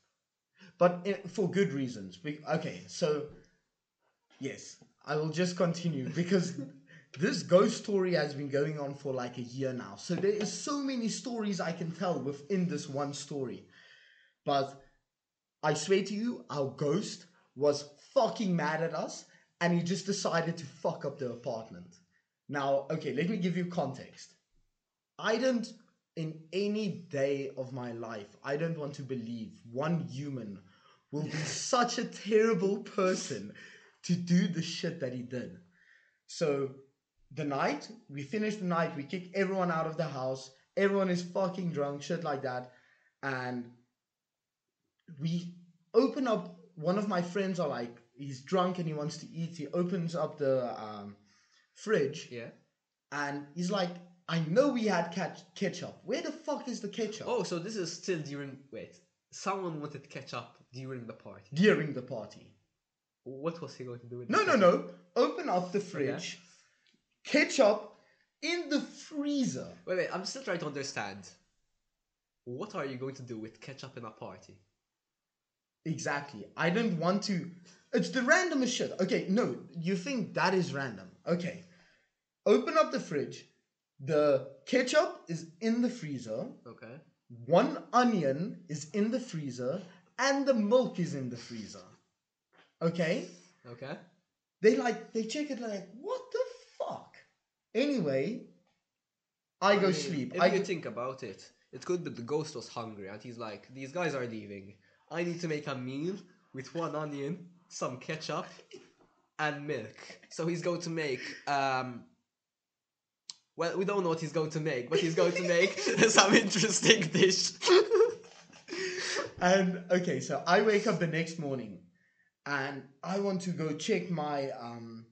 but i for good reasons. Be- Okay, so yes, I will just continue because this ghost story has been going on for like a year now. So there is so many stories I can tell within this one story. But I swear to you, our ghost was fucking mad at us and he just decided to fuck up the apartment. Now, okay, let me give you context. I don't, in any day of my life, I don't want to believe one human will be such a terrible person to do the shit that he did. So, the night, we finish the night, we kick everyone out of the house, everyone is fucking drunk, shit like that, and we open up one of my friends are like he's drunk and he wants to eat he opens up the um, fridge Yeah. and he's like i know we had cat- ketchup where the fuck is the ketchup Oh, so this is still during. Wait, someone wanted ketchup during the party. during the party What was he going to do with? no no ketchup? no open up the fridge ketchup in the freezer Wait, wait. I'm still trying to understand. What are you going to do with ketchup in a party? Exactly. I don't want to. It's the randomest shit. Okay, no, you think that is random. Okay. Open up the fridge. The ketchup is in the freezer. Okay. One onion is in the freezer. And the milk is in the freezer. Okay? Okay. They like, they check it like, what? Anyway, I go mean, sleep. If I you think about it, it could be the ghost was hungry and he's like, these guys are leaving. I need to make a meal with one onion, some ketchup, and milk. So he's going to make um. Well, we don't know what he's going to make, but he's going to make some interesting dish. And okay, so I wake up the next morning and I want to go check my um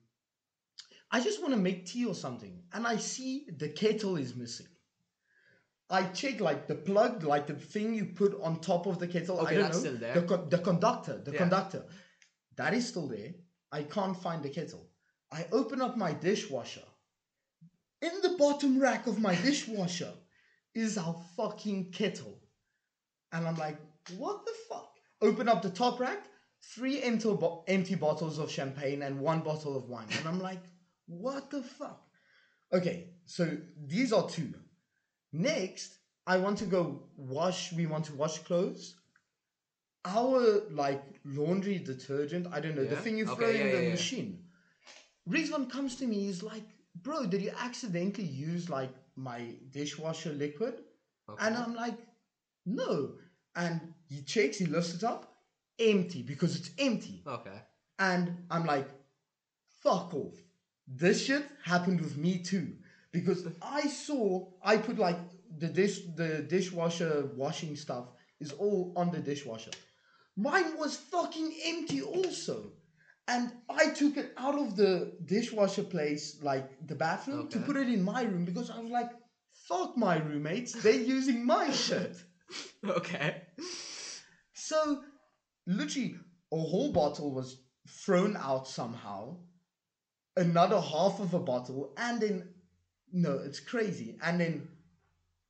I just want to make tea or something and I see the kettle is missing. I check like the plug, like the thing you put on top of the kettle. Okay, I don't that's know. still there. The, con- the conductor, the Yeah. conductor. That is still there. I can't find the kettle. I open up my dishwasher. In the bottom rack of my dishwasher is our fucking kettle. And I'm like, what the fuck? Open up the top rack, three empty, bo- empty bottles of champagne and one bottle of wine. And I'm like, what the fuck? Okay, so these are two. Next, I want to go wash, we want to wash clothes. Our like laundry detergent, I don't know, the thing you Okay, throw in yeah, the yeah, yeah. machine. Rizwan comes to me, he's like, bro, did you accidentally use like my dishwasher liquid? Okay. And I'm like, no. And he checks, he lifts it up, empty because it's empty. okay. And I'm like, fuck off. This shit happened with me too. Because I saw, I put like the dish, the dishwasher washing stuff is all on the dishwasher. Mine was fucking empty also. And I took it out of the dishwasher place, like the bathroom, to put it in my room because I was like, fuck my roommates, they're using my shit. Okay. So, literally, a whole bottle was thrown out somehow. Another half of a bottle, and then no, it's crazy. And then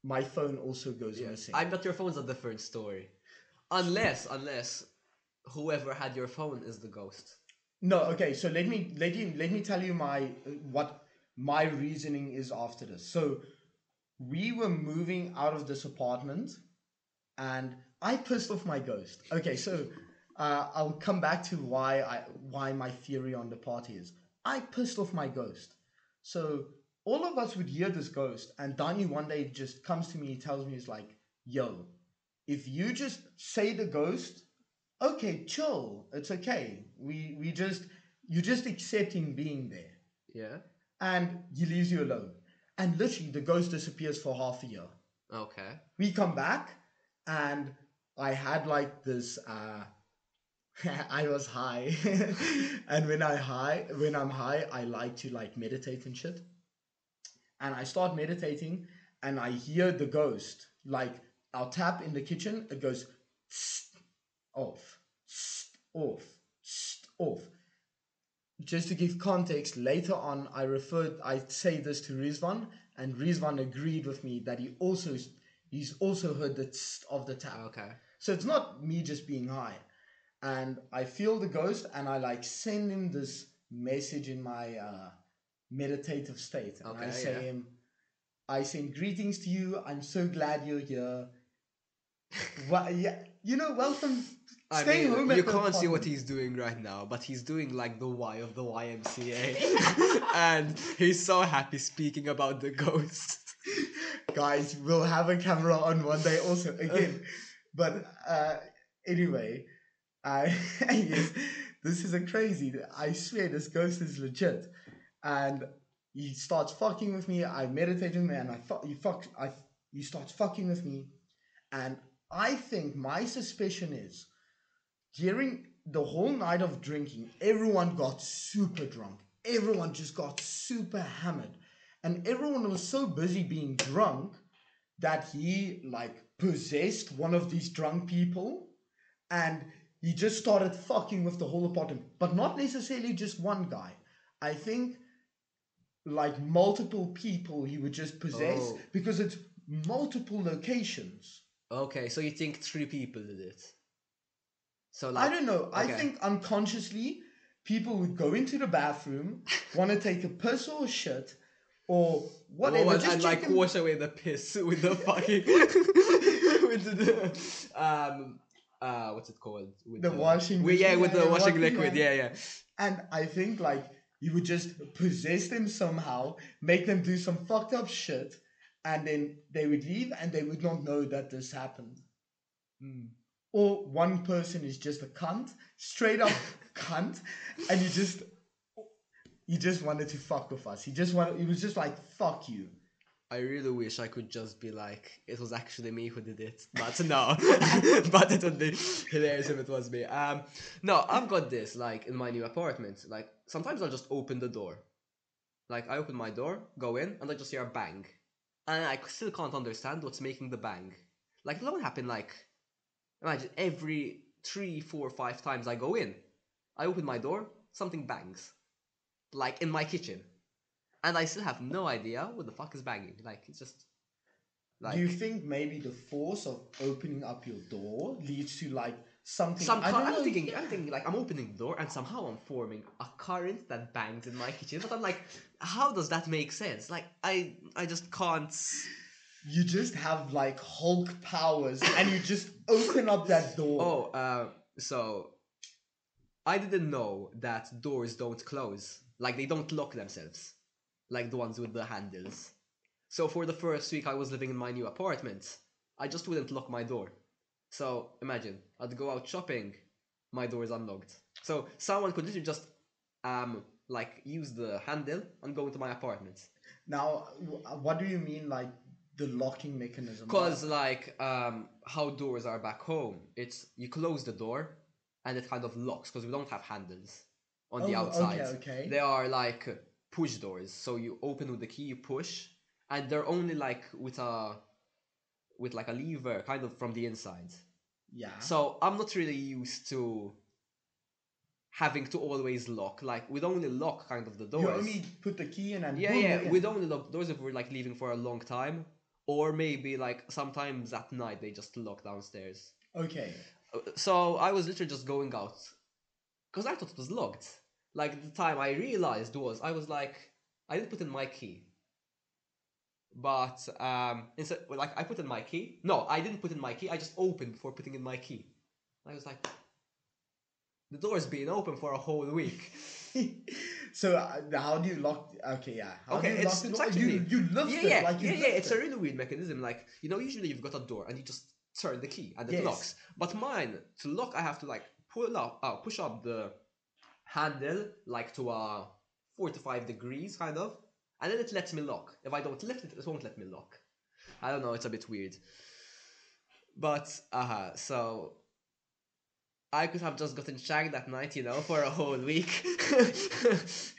my phone also goes missing. I bet your phone's a different story. Unless, unless whoever had your phone is the ghost. No, okay. So let me let you let me tell you my what my reasoning is after this. So we were moving out of this apartment, and I pissed off my ghost. Okay, so uh, I'll come back to why I why my theory on the party is. I pissed off my ghost. So all of us would hear this ghost, and Danny one day just comes to me. He tells me, "He's like, yo, if you just say the ghost, okay, chill, it's okay. We we just you just accept him being there, Yeah. and he leaves you alone. And literally, the ghost disappears for half a year. Okay. We come back, and I had like this. uh I was high, and when I high, when I'm high, I like to like meditate and shit. And I start meditating, and I hear the ghost like I'll tap in the kitchen. It goes off, off, off. Just to give context, later on I referred I say this to Rizvan, and Rizvan agreed with me that he also he's also heard the "Tsk" of the tap. Okay. So it's not me just being high. And I feel the ghost and I like send him this message in my uh, meditative state. And I say yeah. him, I send greetings to you. I'm so glad you're here. well, yeah, you know, welcome. I Stay mean, home. you can't see what he's doing right now, but he's doing like the Y of the YMCA, and he's so happy speaking about the ghost. guys we'll have a camera on one day also again but uh anyway yes, this is a crazy i swear this ghost is legit. And he starts fucking with me. I meditate with him and i fuck he fuck. i he starts fucking with me. And i think my suspicion is during the whole night of drinking everyone got super drunk. Everyone just got super hammered. And everyone was so busy being drunk that he like possessed one of these drunk people. And he just started fucking with the whole apartment but not necessarily just one guy. I think like multiple people he would just possess Oh. because it's multiple locations. Okay, so you think three people did it? So like, i don't know. I think unconsciously people would go into the bathroom want to take a piss or a shit or whatever Well, just and like wash away the piss with the fucking with the um uh what's it called with The washing with, yeah with the washing liquid yeah yeah And I think like you would just possess them somehow, make them do some fucked up shit, and then they would leave and they would not know that this happened. or one person is just a cunt, straight up cunt, and you just you just wanted to fuck with us. He just wanted. He was just like fuck you. I really wish I could just be like, it was actually me who did it, but no. but it would be hilarious if it was me. Um, no, I've got this like in my new apartment. Like sometimes I'll just open the door. Like I open my door, go in, and I just hear a bang, and I still can't understand what's making the bang. Like it won't happen like, imagine every three, four, five times I go in, I open my door, something bangs, like in my kitchen and I still have no idea what the fuck is banging. Like it's just like Do you think maybe the force of opening up your door leads to like something? some. I I'm know, thinking. yeah. I'm thinking like I'm opening the door and somehow I'm forming a current that bangs in my kitchen. But I'm like, how does that make sense? Like I I just can't. You just have like Hulk powers, and you just open up that door. Oh, uh, so I didn't know that doors don't close. Like they don't lock themselves, like the ones with the handles. So for the first week I was living in my new apartment, I just wouldn't lock my door. So imagine I'd go out shopping, my door is unlocked. So someone could literally just um like use the handle and go into my apartment. Now, what do you mean, like the locking mechanism? Cause like um how doors are back home, it's you close the door and it kind of locks because we don't have handles on the Oh, outside. okay, okay. They are like push doors, so you open with the key, you push, and they're only like with a with like a lever kind of from the inside. yeah. So I'm not really used to having to always lock. Like we'd only lock kind of the doors. you only put the key in and Yeah, boom, yeah. you're. We'd only lock doors if we're like leaving for a long time, or maybe like sometimes at night they just lock downstairs. Okay. Uh, So I was literally just going out because I thought it was locked. Like the time I realized was I was like I didn't put in my key, but um instead well, like I put in my key. No, I didn't put in my key. I just opened before putting in my key. I was like, the door's been open for a whole week. so uh, how do you lock? Okay, yeah. How Okay, do you it's- lock it's actually- you you lift yeah, it yeah, like you yeah, yeah. lift It's a really weird mechanism. Like you know, usually you've got a door and you just turn the key and it Yes. locks. But mine to lock, I have to like pull up, uh, push up the handle like to a forty-five degrees kind of, and then it lets me lock. If I don't lift it, it won't let me lock. I don't know. It's a bit weird. But uh huh, so I could have just gotten shagged that night, you know, for a whole week.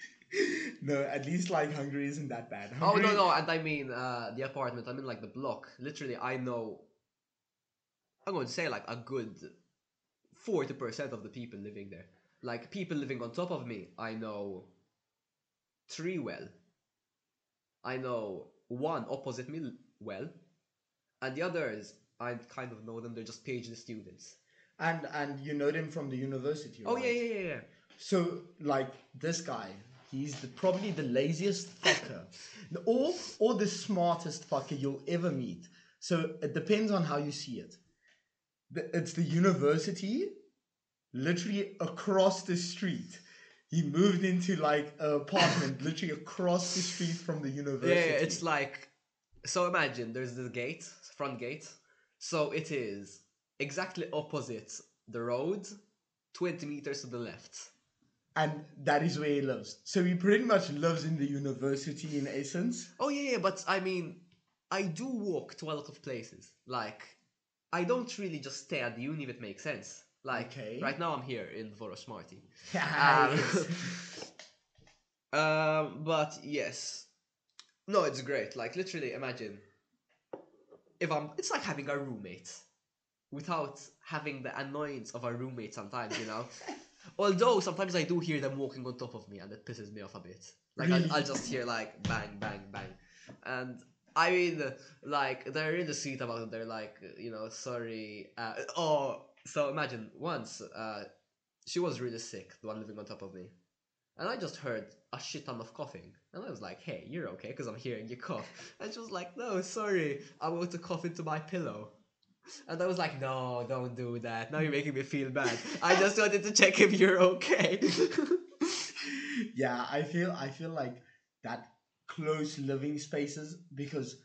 No, at least like Hungary isn't that bad. Oh no no, and I mean uh, the apartment. I mean like the block. Literally, I know. I'm going to say like a good forty percent of the people living there. Like people living on top of me, I know three well. I know one opposite me well, and the others I kind of know them. They're just PhD students. And and you know them from the university. Oh right? yeah yeah yeah yeah. So like this guy, he's the, probably the laziest fucker, or or the smartest fucker you'll ever meet. So it depends on how you see it. It's the university, literally across the street. He moved into like an apartment literally across the street from the university. yeah, it's like so. Imagine there's the gate, front gate. So it is exactly opposite the road, twenty meters to the left. and that is where he lives. So he pretty much lives in the university in essence. Oh yeah, yeah, but I mean, I do walk to a lot of places. Like, I don't really just stay at the uni if it makes sense. Like, Okay. right now I'm here in Vorosmarty. Yes. um, but yes, no, it's great. Like literally, imagine if I'm. It's like having a roommate without having the annoyance of a roommate. Sometimes, you know. Although sometimes I do hear them walking on top of me, and it pisses me off a bit. Like Really? I'll, I'll just hear like bang, bang, bang, and I mean, like they're really sweet about it. They're like, you know, sorry. Uh, oh, so imagine once uh, she was really sick, the one living on top of me. And I just heard a shit ton of coughing. And I was like, hey, you're okay, because I'm hearing you cough. And she was like, no, sorry, I'm going to cough into my pillow. And I was like, no, don't do that. Now you're making me feel bad. I just wanted to check if you're okay. yeah, I feel I feel like that close living spaces because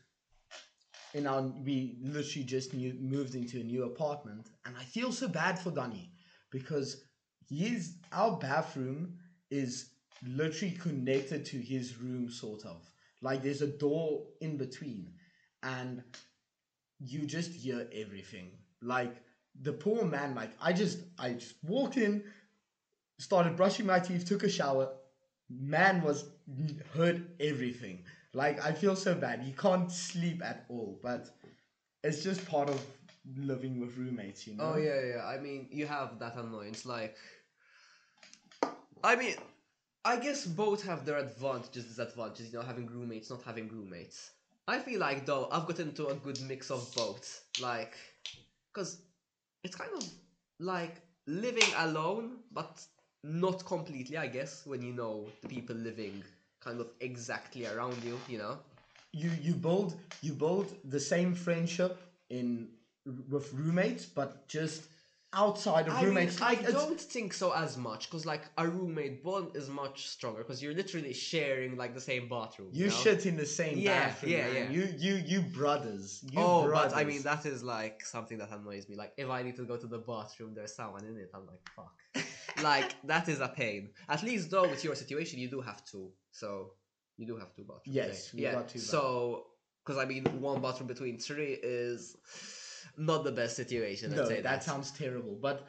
in our we literally just new, moved into a new apartment, and I feel so bad for Danny because his our bathroom is literally connected to his room, sort of like there's a door in between, and you just hear everything. Like the poor man, like I just I just walked in, started brushing my teeth, took a shower. Man was heard everything. Like I feel so bad. You can't sleep at all, but it's just part of living with roommates, you know. Oh yeah, yeah. I mean, you have that annoyance. Like, I mean, I guess both have their advantages, disadvantages. You know, having roommates, not having roommates. I feel like though I've got into a good mix of both. Like, cause it's kind of like living alone, but not completely. I guess when you know the people living kind of exactly around you, you know. You you build you build the same friendship in with roommates, but just outside of I mean, roommates. I like, it's- don't think so as much because like a roommate bond is much stronger because you're literally sharing like the same bathroom. You know? shit in the same Yeah, bathroom. yeah, man. yeah. You you you brothers. You oh, brothers. but I mean that is like something that annoys me. Like if I need to go to the bathroom, there's someone in it. I'm like, fuck. like that is a pain. At least though, with your situation, you do have two. So you do have two bathrooms. Yes, yeah. So because I mean, one bathroom between three is not the best situation. no, I'd say that, that. sounds terrible. But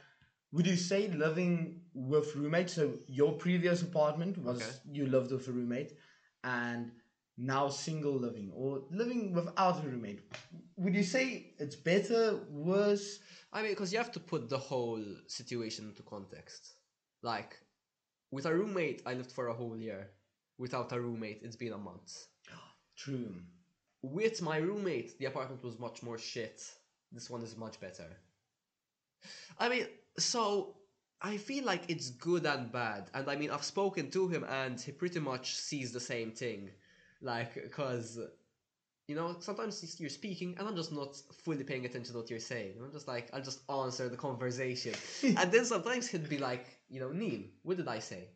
would you say living with roommates? So your previous apartment was Okay. you lived with a roommate, and now single living or living without a roommate. Would you say it's better, worse? I mean, because you have to put the whole situation into context. Like, with a roommate, I lived for a whole year. Without a roommate, it's been a month. True. With my roommate, the apartment was much more shit. This one is much better. I mean, so I feel like it's good and bad. And I mean, I've spoken to him and he pretty much sees the same thing. Like, because, you know, sometimes you're speaking and I'm just not fully paying attention to what you're saying. I'm just like, I'll just answer the conversation. and then sometimes he'd be like, you know, Neal, what did I say?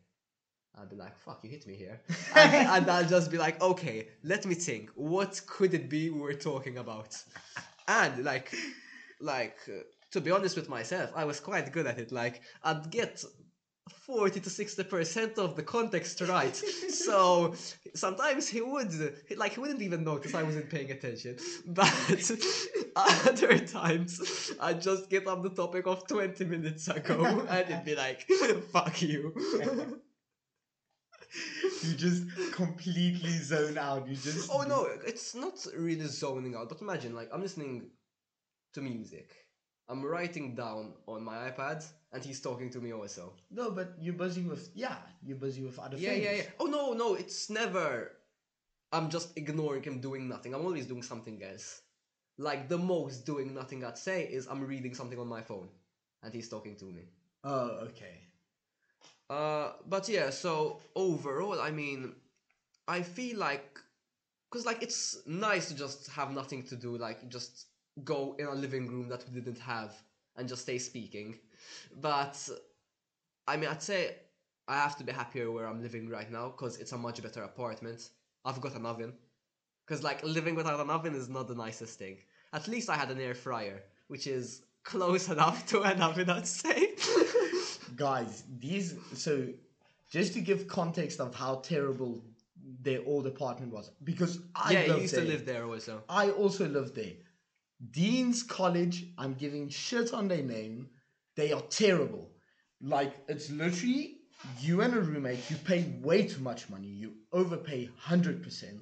I'd be like, fuck, you hit me here. and, and I'll just be like, okay, let me think. What could it be we're talking about? And like, like uh, to be honest with myself, I was quite good at it. Like, I'd get 40 to 60 percent of the context right. so sometimes he would, like, he wouldn't even notice I wasn't paying attention. But other times, I'd just get on the topic of 20 minutes ago and it'd be like, fuck you. You just completely zone out. You just Oh no, it's not really zoning out. But imagine, like, I'm listening to music. I'm writing down on my iPad, and he's talking to me also. No, but you're busy with yeah, you're busy with other Yeah, things. yeah, yeah. Oh no, no, it's never. I'm just ignoring him doing nothing. I'm always doing something else. Like the most doing nothing I'd say is I'm reading something on my phone, and he's talking to me. Oh, okay. Uh, but yeah, so overall, I mean, I feel like, cause like it's nice to just have nothing to do, like just go in a living room that we didn't have and just stay speaking. But I mean, I'd say I have to be happier where I'm living right now, cause it's a much better apartment. I've got an oven, cause like living without an oven is not the nicest thing. At least I had an air fryer, which is close enough to an oven, I'd say. Guys, these so just to give context of how terrible their old apartment was, because I yeah, used there. to live there also. I also lived there. Dean's College, I'm giving shit on their name. They are terrible. Like, it's literally you and a roommate, you pay way too much money. You overpay 100%.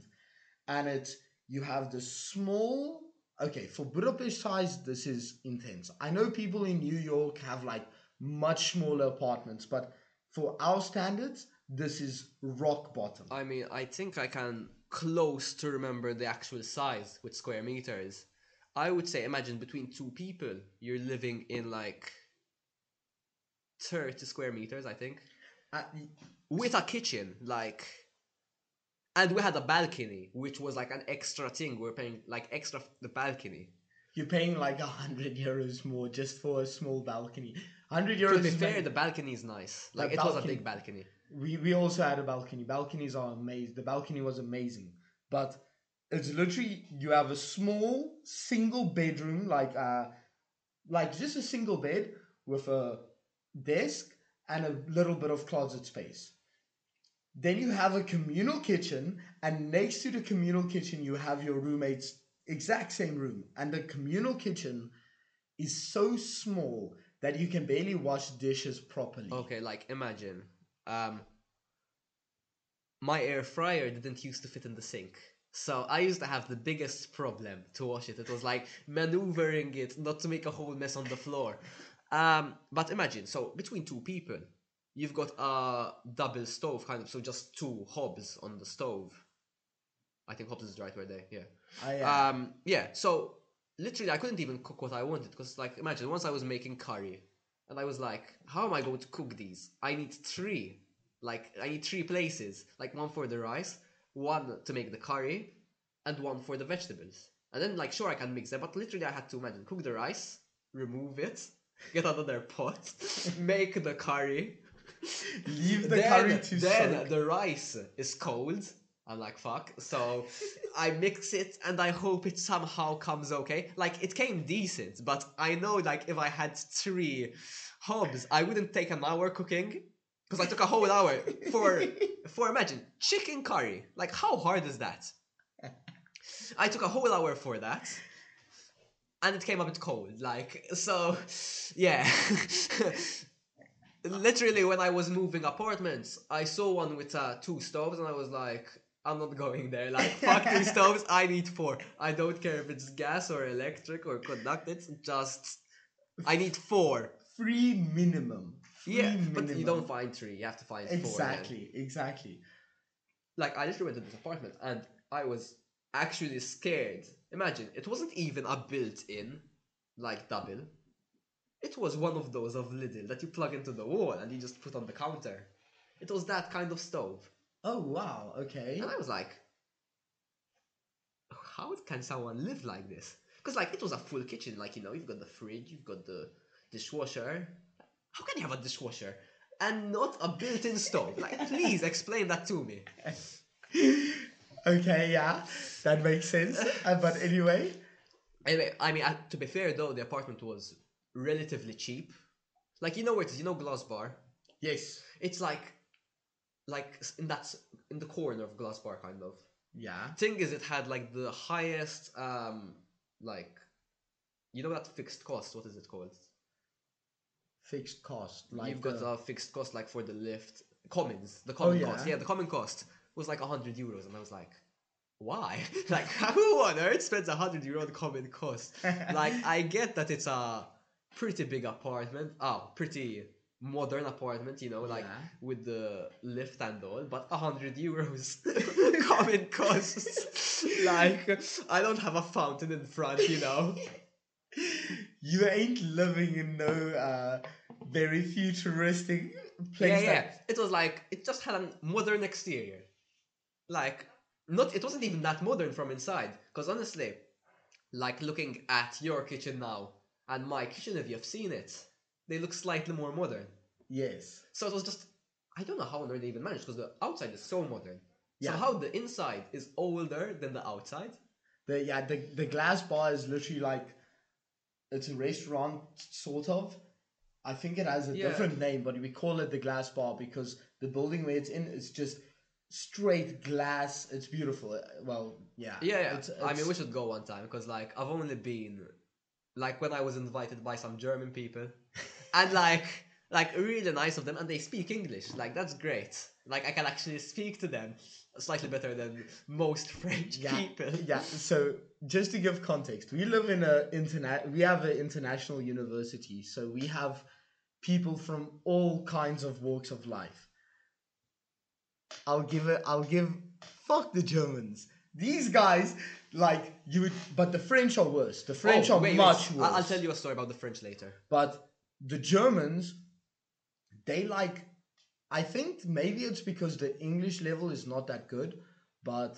And it's, you have this small, okay, for Budapest size, this is intense. I know people in New York have like much smaller apartments, but for our standards, this is rock bottom. I mean, I think I can close to remember the actual size with square meters. I would say, imagine between two people, you're living in like 30 square meters, I think, Uh, with a kitchen, like. And we had a balcony, which was like an extra thing. We are paying like extra f- the balcony. You're paying like a hundred euros more just for a small balcony. Hundred euros. To be fair, the balcony is nice. Like it was a big balcony. we we also had a balcony. Balconies are amazing. The balcony was amazing, but it's literally you have a small single bedroom, like uh, like just a single bed with a desk and a little bit of closet space. Then you have a communal kitchen, and next to the communal kitchen, you have your roommate's exact same room. And the communal kitchen is so small that you can barely wash dishes properly. Okay, like imagine, um, my air fryer didn't used to fit in the sink. So I used to have the biggest problem to wash it. It was like maneuvering it not to make a whole mess on the floor. Um, but imagine, so between two people, you've got a double stove kind of, so just two hobs on the stove. I think hobs is the right word there. Yeah. I, uh, Um, yeah, so literally I couldn't even cook what I wanted because, like, imagine once I was making curry and I was like, how am I going to cook these? I need three. Like, I need three places. Like, one for the rice, one to make the curry, and one for the vegetables. And then, like, sure, I can mix them, but literally I had to imagine cook the rice, remove it, get another pot, make the curry. leave the then, curry to then soak. the rice is cold. I'm like fuck. So I mix it and I hope it somehow comes okay. Like it came decent, but I know like if I had three hobs, I wouldn't take an hour cooking because I took a whole hour for for imagine chicken curry. Like how hard is that? I took a whole hour for that. And it came a bit cold, like so. Yeah, literally when I was moving apartments, I saw one with uh, two stoves, and I was like, I'm not going there. Like, fuck two stoves. I need four. I don't care if it's gas or electric or conducted. Just, I need four. Free minimum. Free Yeah, but you don't find three. You have to find four. Exactly, exactly. Like, I literally went to this apartment, and I was actually scared. Imagine, it wasn't even a built-in, like double. It was one of those of Lidl that you plug into the wall and you just put on the counter. It was that kind of stove. Oh wow, okay. And I was like, how can someone live like this? Because like it was a full kitchen, like you know, you've got the fridge, you've got the dishwasher. How can you have a dishwasher and not a built-in stove? Like, please explain that to me. okay, yeah, that makes sense. Uh, but anyway, Anyway, I mean, uh, to be fair though, the apartment was relatively cheap. Like you know where it is, you know Glass Bar. yes, It's like, like in that in the corner of Glass Bar, kind of. yeah, thing is it had like the highest um like you know that fixed cost? What is it called? Fixed cost. Like you've got the- a fixed cost like for the lift. Commons the common yeah? cost. Yeah the common cost was like 100 euros and i was like why? Like who on earth spends 100 euro on common cost? Like i get that it's a pretty big apartment. Oh pretty modern apartment you know like Yeah. with the lift and all but 100 euros common costs like i don't have a fountain in front you know you ain't living in no uh, very futuristic place. yeah yeah that- it was like it just had a modern exterior like not it wasn't even that modern from inside because honestly like looking at your kitchen now and my kitchen if you've seen it they look slightly more modern Yes. so it was just i don't know how on earth they even managed because the outside is so modern Yeah. somehow the inside is older than the outside The yeah the the glass bar is literally like it's a restaurant sort of. I think it has a Yeah. different name, but we call it the glass bar because the building where it's in is just straight glass. It's beautiful. Well, yeah. yeah, yeah. It's, i mean we should go one time because like i've only been like when i was invited by some german people and like like really nice of them and they speak english like that's great like i can actually speak to them slightly better than most french yeah, people yeah. So just to give context, we live in a internet. We have an international university, so we have people from all kinds of walks of life. I'll give it. I'll give. Fuck the Germans. These guys, like you would, but the French are worse. The French Oh, are wait, wait, much I- worse. i'll tell you a story about the french later But the Germans, they like. I think maybe it's because the English level is not that good, but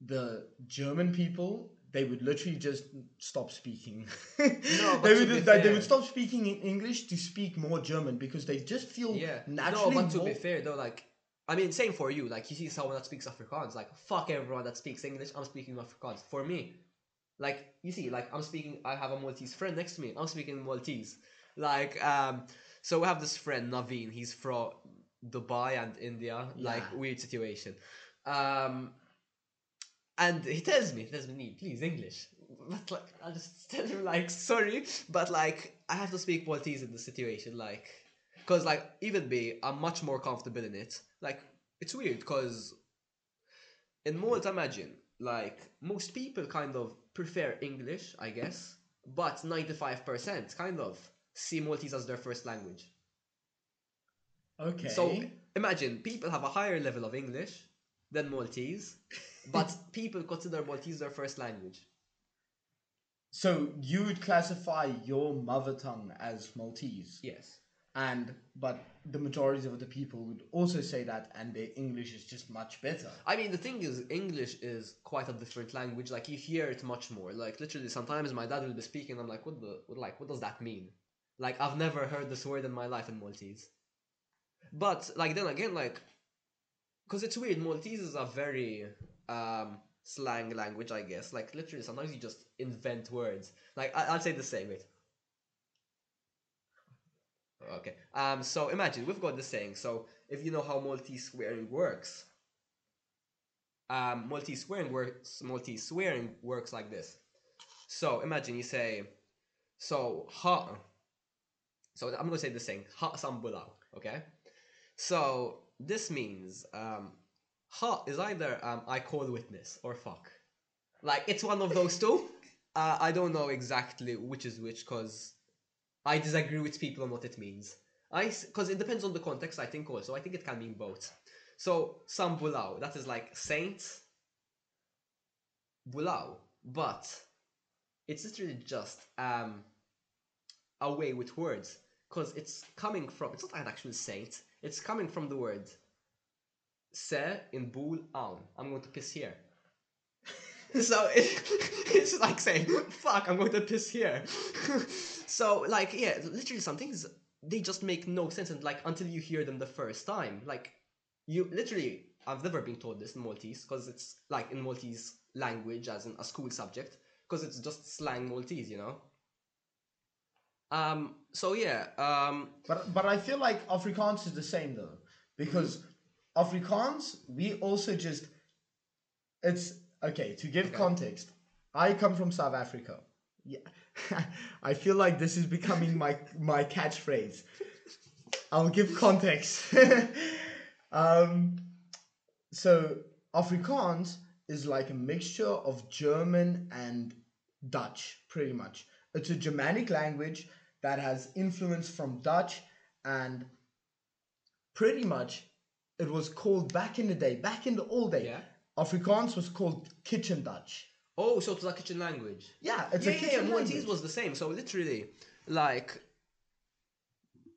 the German people they would literally just stop speaking. but they would they, they would stop speaking in English to speak more German because they just feel yeah naturally no but to more. be fair though like I mean, same for you. Like, you see someone that speaks Afrikaans, like, fuck everyone that speaks English. I'm speaking Afrikaans. For me, like, you see, like, I'm speaking. I have a Maltese friend next to me. I'm speaking Maltese. Like, um, so we have this friend Naveen. He's from Dubai and India. Like, weird situation. Um, and he tells me, he tells me, please English. But like, I just tell him like, sorry, but like, I have to speak Maltese in this situation, like, cause like even me, I'm much more comfortable in it. Like, it's weird, cause in Malta, imagine like most people kind of prefer English, I guess, but ninety five percent kind of see Maltese as their first language. Okay. So imagine people have a higher level of English than Maltese, but people consider Maltese their first language. So you would classify your mother tongue as Maltese, Yes. And but the majority of the people would also say that, and their English is just much better. I mean, the thing is, English is quite a different language. Like you hear it much more. Like literally, sometimes my dad will be speaking. I'm like, what the, what, like, what does that mean? Like I've never heard this word in my life in Maltese. But like then again, like, cause it's weird. Maltese is a very um slang language, I guess. Like literally, sometimes you just invent words. Like I- I'll say the same. Wait. Okay. Um. So imagine we've got the saying. So if you know how Maltese-swearing works, um, Maltese-swearing works. Maltese-swearing works like this. So imagine you say, so ha. So I'm gonna say this thing ha sambulau. Okay. So this means um, ha is either um, I call witness or fuck. Like it's one of those two. Uh, I don't know exactly which is which because I disagree with people on what it means. I because it depends on the context. I think also I think it can mean both. So some bulau that is like saint bulau, but it's literally just um a way with words because it's coming from it's not an actual saint. It's coming from the word se in bul. I'm going to piss here. so it, it's like saying fuck i'm going to piss here. So like yeah literally some things they just make no sense and like until you hear them the first time. Like you literally i've never been taught this in maltese because it's like in maltese language as in a school subject because it's just slang maltese you know? Um so yeah um But but I feel like Afrikaans is the same though, because Afrikaans we also just it's okay to give context. I come from South Africa. Yeah, I feel like this is becoming my my catchphrase. I'll give context. um, so Afrikaans is like a mixture of German and Dutch, pretty much. It's a Germanic language that has influence from Dutch and pretty much it was called back in the day, back in the old day. Yeah. Afrikaans was called kitchen Dutch. oh so it's a kitchen language Yeah, it's yeah, a yeah, kitchen yeah, Maltese language. was the same. So literally, like,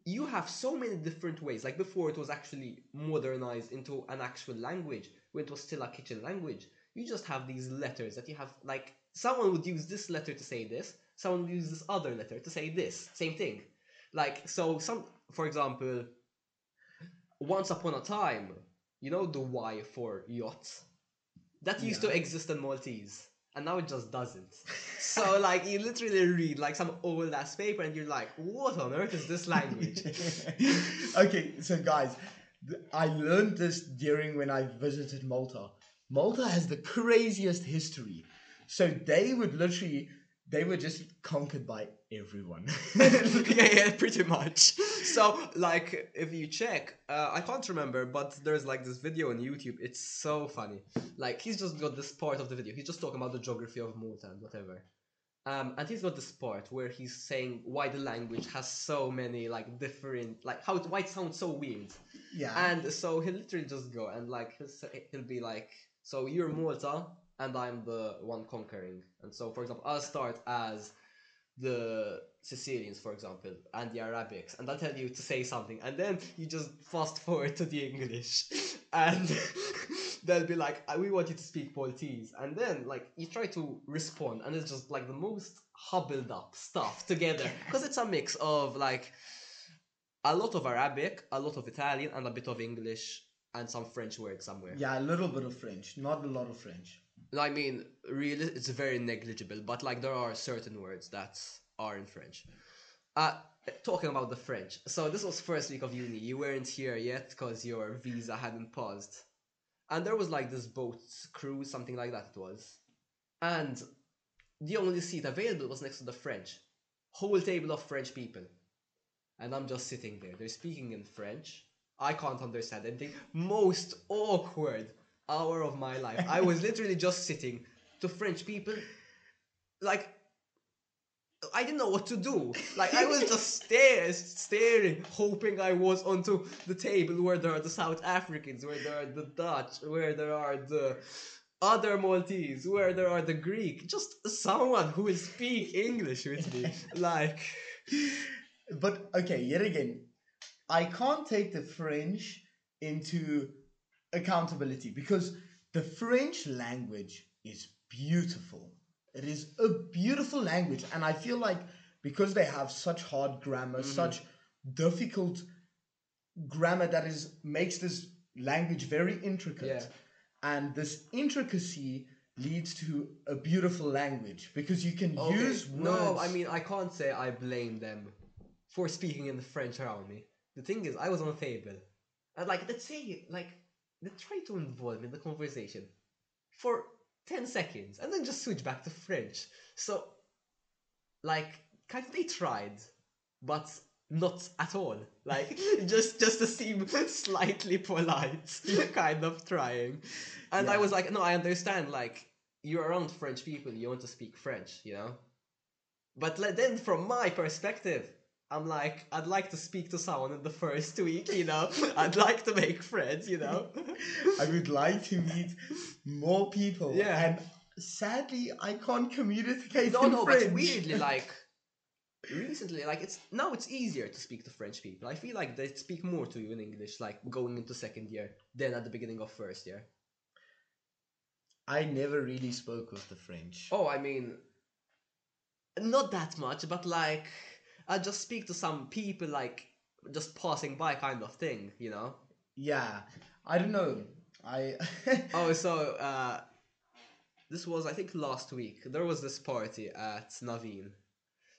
you have so many different ways. Like before, it was actually modernized into an actual language, when it was still a kitchen language. You just have these letters that you have. Like someone would use this letter to say this. Someone would use this other letter to say this. Same thing. Like so, some for example, once upon a time, you know the Y for yacht. That used to exist in Maltese, and now it just doesn't. so like you literally read like some old ass paper, and you're like, what on earth is this language? okay, so guys, th- I learned this during when I visited Malta. Malta has the craziest history. So they would literally, they were just conquered by everyone. yeah, yeah, pretty much. So, like, if you check, uh, I can't remember, but there's like this video on YouTube. It's so funny. Like, he's just got this part of the video. He's just talking about the geography of Malta and whatever. Um, and he's got this part where he's saying why the language has so many like different, like how it, why it sounds so weird. yeah. And so he'll literally just go and like he'll, say, he'll be like, so you're Malta and I'm the one conquering. And so, for example, I'll start as the Sicilians, for example, and the Arabics, and I'll tell you to say something, and then you just fast forward to the English, and they'll be like, "Uh, "We want you to speak Maltese," and then like you try to respond, and it's just like the most hobbled up stuff together because it's a mix of like a lot of Arabic, a lot of Italian, and a bit of English and some French words somewhere. Yeah, a little bit of French, not a lot of French. I mean, really, it's very negligible, but like there are certain words that are in French. Uh, talking about the French. So this was first week of uni. You weren't here yet because your visa hadn't paused, and there was like this boat cruise, something like that. It was, and the only seat available was next to the French. Whole table of French people, and I'm just sitting there. They're speaking in French. I can't understand anything. Most awkward hour of my life. I was literally just sitting to French people, like I didn't know what to do. Like I was just staring, staring, hoping I was onto the table where there are the South Africans, where there are the Dutch, where there are the other Maltese, where there are the Greek. Just someone who will speak English with me. Like But okay, yet again, I can't take the French into accountability because the French language is beautiful. It is a beautiful language, and I feel like because they have such hard grammar, Mhm. such difficult grammar that is makes this language very intricate, Yeah. and this intricacy leads to a beautiful language because you can okay, use words. no, I mean I can't say I blame them for speaking in the French around me. The thing is, I was on a table, and like let's say like they try to involve in the conversation for ten seconds, and then just switch back to French. So, like, kind of they tried, but not at all. Like just just to seem slightly polite, kind of trying. And I was like, no, I understand. Like you're around French people, you want to speak French, you know. But then, from my perspective, I'm like, I'd like to speak to someone in the first week, you know. I'd like to make friends, you know. I would like to meet more people. Yeah. And sadly, I can't communicate no, in no, French. but weirdly, like recently, like it's now it's easier to speak to French people. I feel like they speak more to you in English, like going into second year than at the beginning of first year. I never really spoke with the French. Oh, I mean, not that much, but like I just speak to some people, like just passing by, kind of thing, you know. Yeah. I don't know. I. Oh, so uh, this was I think last week. There was this party at Naveen,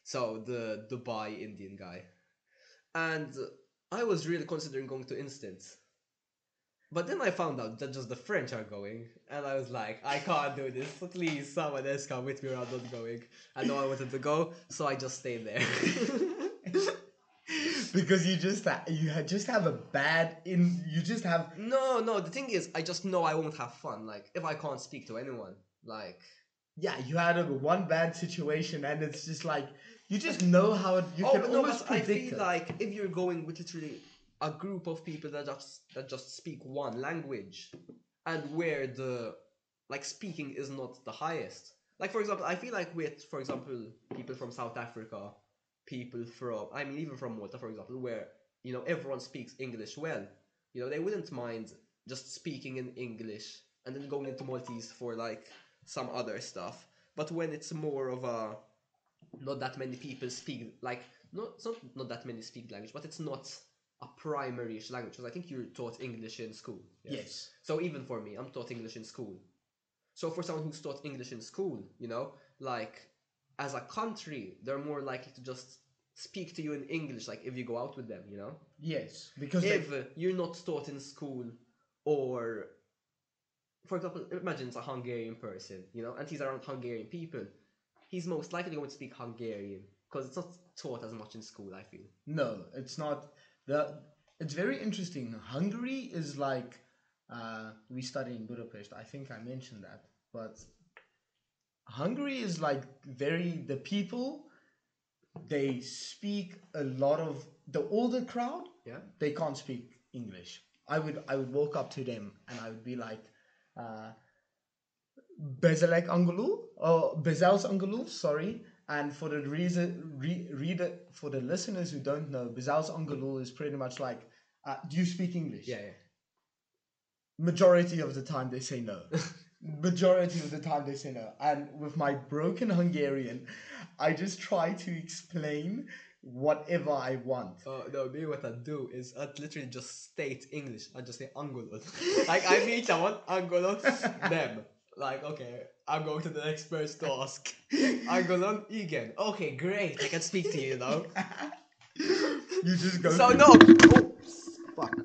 so the Dubai Indian guy, and I was really considering going to Instant. But then I found out that just the French are going, and I was like, I can't do this. Please, someone else come with me, or I'm not going. I know I wanted to go, so I just stayed there. because you just you just have a bad in you just have no, no. The thing is, I just know I won't have fun. Like if I can't speak to anyone, like yeah you had a one bad situation and it's just like you just know how it, you oh, can no, almost but I predict feel it. like if you're going with literally a group of people that just that just speak one language, and where the like speaking is not the highest. Like for example, I feel like with for example people from South Africa, people from I mean even from Malta for example, where you know everyone speaks English well, you know they wouldn't mind just speaking in English and then going into Maltese for like some other stuff. But when it's more of a not that many people speak like not not not that many speak language, but it's not a primary language. Because I think you're taught English in school. yes So even for me, I'm taught English in school. So for someone who's taught English in school, you know, like as a country, they're more likely to just speak to you in English, like if you go out with them, you know. yes because If they, you're not taught in school, or for example, imagine it's a Hungarian person, you know, and he's around Hungarian people, he's most likely going to speak Hungarian because it's not taught as much in school. I feel. No, it's not. The it's very interesting. Hungary is like uh, we study in Budapest. I think I mentioned that, but Hungary is like very the people. They speak a lot of the older crowd. Yeah. They can't speak English. I would I would walk up to them and I would be like, uh, Bezalek Angulu or Bezels Angulu, sorry. And for the reason, re, reader, for the listeners who don't know, Bezels Angulu is pretty much like, uh, do you speak English? Yeah, yeah. Majority of the time they say no. Majority of the time they say no. And with my broken Hungarian, I just try to explain whatever I want. Oh no, me what I do is I'd literally just state English. I just say Angolon. like I meet someone, Angolon, them. Like, okay, I'm going to the next person to ask. on igen. Okay, great. I can speak to you, now. You just go. So no. Oops, fuck.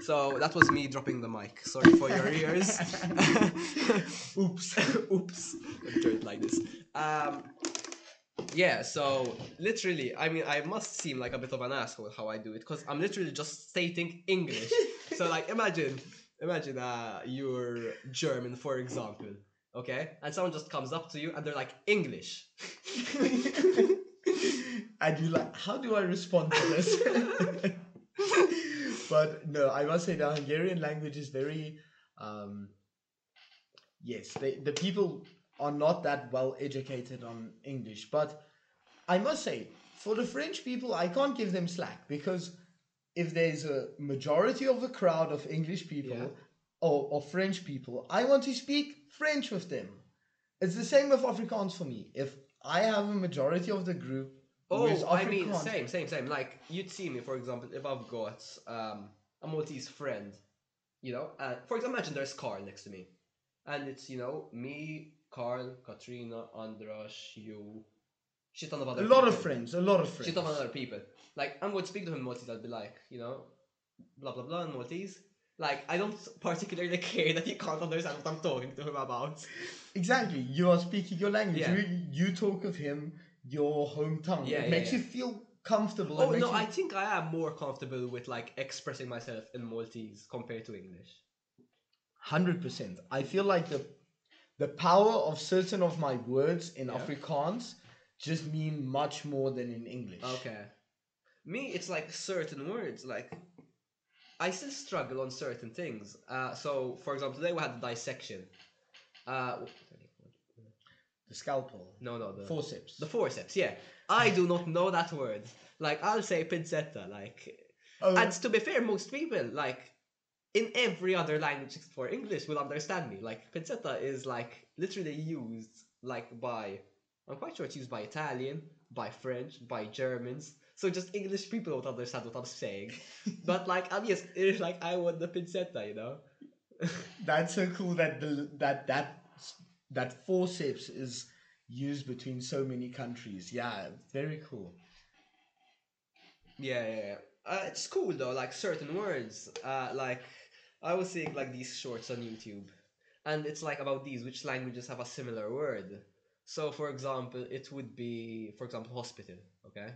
So that was me dropping the mic. Sorry for your ears. Oops. Oops. I do it like this. Um. Yeah. So literally, I mean, I must seem like a bit of an asshole how I do it because I'm literally just stating English. so like, imagine, imagine, uh, you're German, for example. Okay, and someone just comes up to you and they're like English. and you're like, how do I respond to this? but no, I must say the Hungarian language is very, um, yes, they, the people are not that well educated on English. But I must say, for the French people, I can't give them slack because if there's a majority of a crowd of English people Yeah. Or, or French people, I want to speak French with them. It's the same with Afrikaans for me. If I have a majority of the group, Oh, I mean, same, same, same. Like you'd see me, for example, if I've got um, a Maltese friend, you know, and for example, imagine there's Carl next to me, and it's you know me, Carl, Katrina, Andras, you, shit ton of a other lot of friends, a lot of friends. shit ton of other people. Like I'm going to speak to him in Maltese. I'll be like, you know, blah blah blah in Maltese. Like I don't particularly care that he can't understand what I'm talking to him about. Exactly. You are speaking your language. Yeah. You, you talk of him, your home tongue. Yeah, it yeah, makes yeah. you feel comfortable. Oh no, you- I think I am more comfortable with like expressing myself in Maltese compared to English. Hundred percent. I feel like the the power of certain of my words in Yeah. Afrikaans just mean much more than in English. Okay. Me, it's like certain words. Like, I still struggle on certain things. Uh, so, for example, today we had the dissection. Uh, The scalpel, no, no, the forceps. the forceps. Yeah, I do not know that word. Like, I'll say pincetta. Like, oh, and to be fair, most people like in every other language except for English will understand me. Like, pincetta is like literally used like by I'm quite sure it's used by Italian, by French, by Germans. So just English people don't understand what I'm saying. but like I'm it's like I want the pincetta, you know? that's so cool that the that that that forceps is used between so many countries. Yeah, very cool. Yeah, yeah, yeah. Uh, it's cool though, like certain words. Uh, like I was seeing like these shorts on YouTube, and it's like about these which languages have a similar word. So, for example, it would be, for example, hospital. Okay,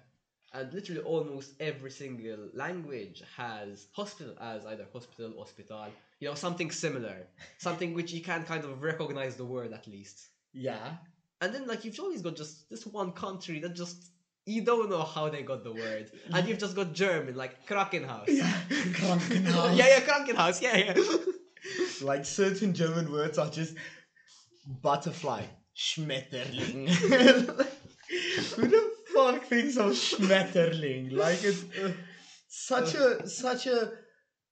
and literally almost every single language has hospital as either hospital, hospital. You know, something similar, something which you can kind of recognize the word at least. Yeah. And then like you've always got just this one country that just you don't know how they got the word, and you've just got German like Krankenhaus. Yeah. Krankenhaus. yeah, yeah, Krankenhaus. Yeah, yeah. Like certain German words are just butterfly, Schmetterling. Who the fuck thinks of Schmetterling? Like it's uh, such a such a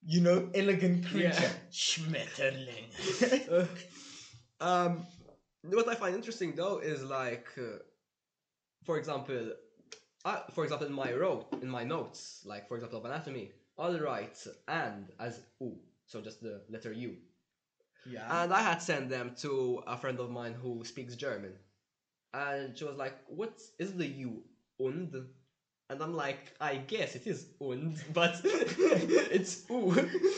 you know elegant creature. Yeah. Schmetterling. um, what I find interesting though is like, uh, for example, I, for example, in my wrote in my notes, like for example of anatomy, I'll write and as u, so just the letter u. yeah. And I had sent them to a friend of mine who speaks German. And she was like, What is the U? Und? And I'm like, I guess it is und, but it's u.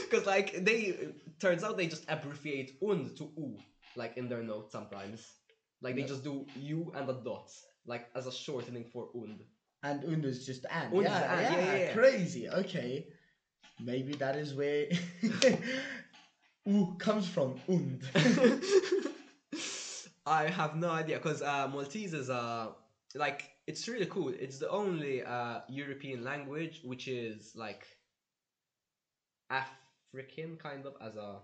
Because, like, they, turns out they just abbreviate und to u, like in their notes sometimes. Like, they just do u and a dot, like as a shortening for und. and und is just and. Und yeah, and, yeah, yeah, yeah, crazy. Okay. Maybe that is where ooh comes from. Und. I have no idea because uh, Maltese is uh, like it's really cool. It's the only uh, European language which is like African kind of as a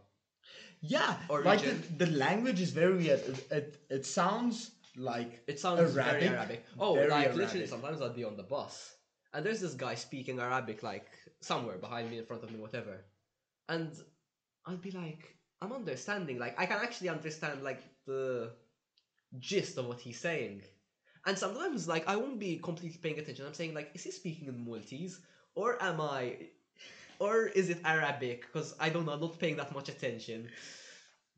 Yeah, Origin. like the, the language is very weird. It, it, it sounds like it sounds very Arabic, Arabic. Oh, very like Arabic. literally sometimes I'll be on the bus and there's this guy speaking Arabic like somewhere behind me, in front of me, whatever, and I'd be like, I'm understanding. Like I can actually understand like the gist of what he's saying. And sometimes, like, I won't be completely paying attention. I'm saying, like, is he speaking in Maltese? Or am I. Or is it Arabic? Because I don't know, I'm not paying that much attention.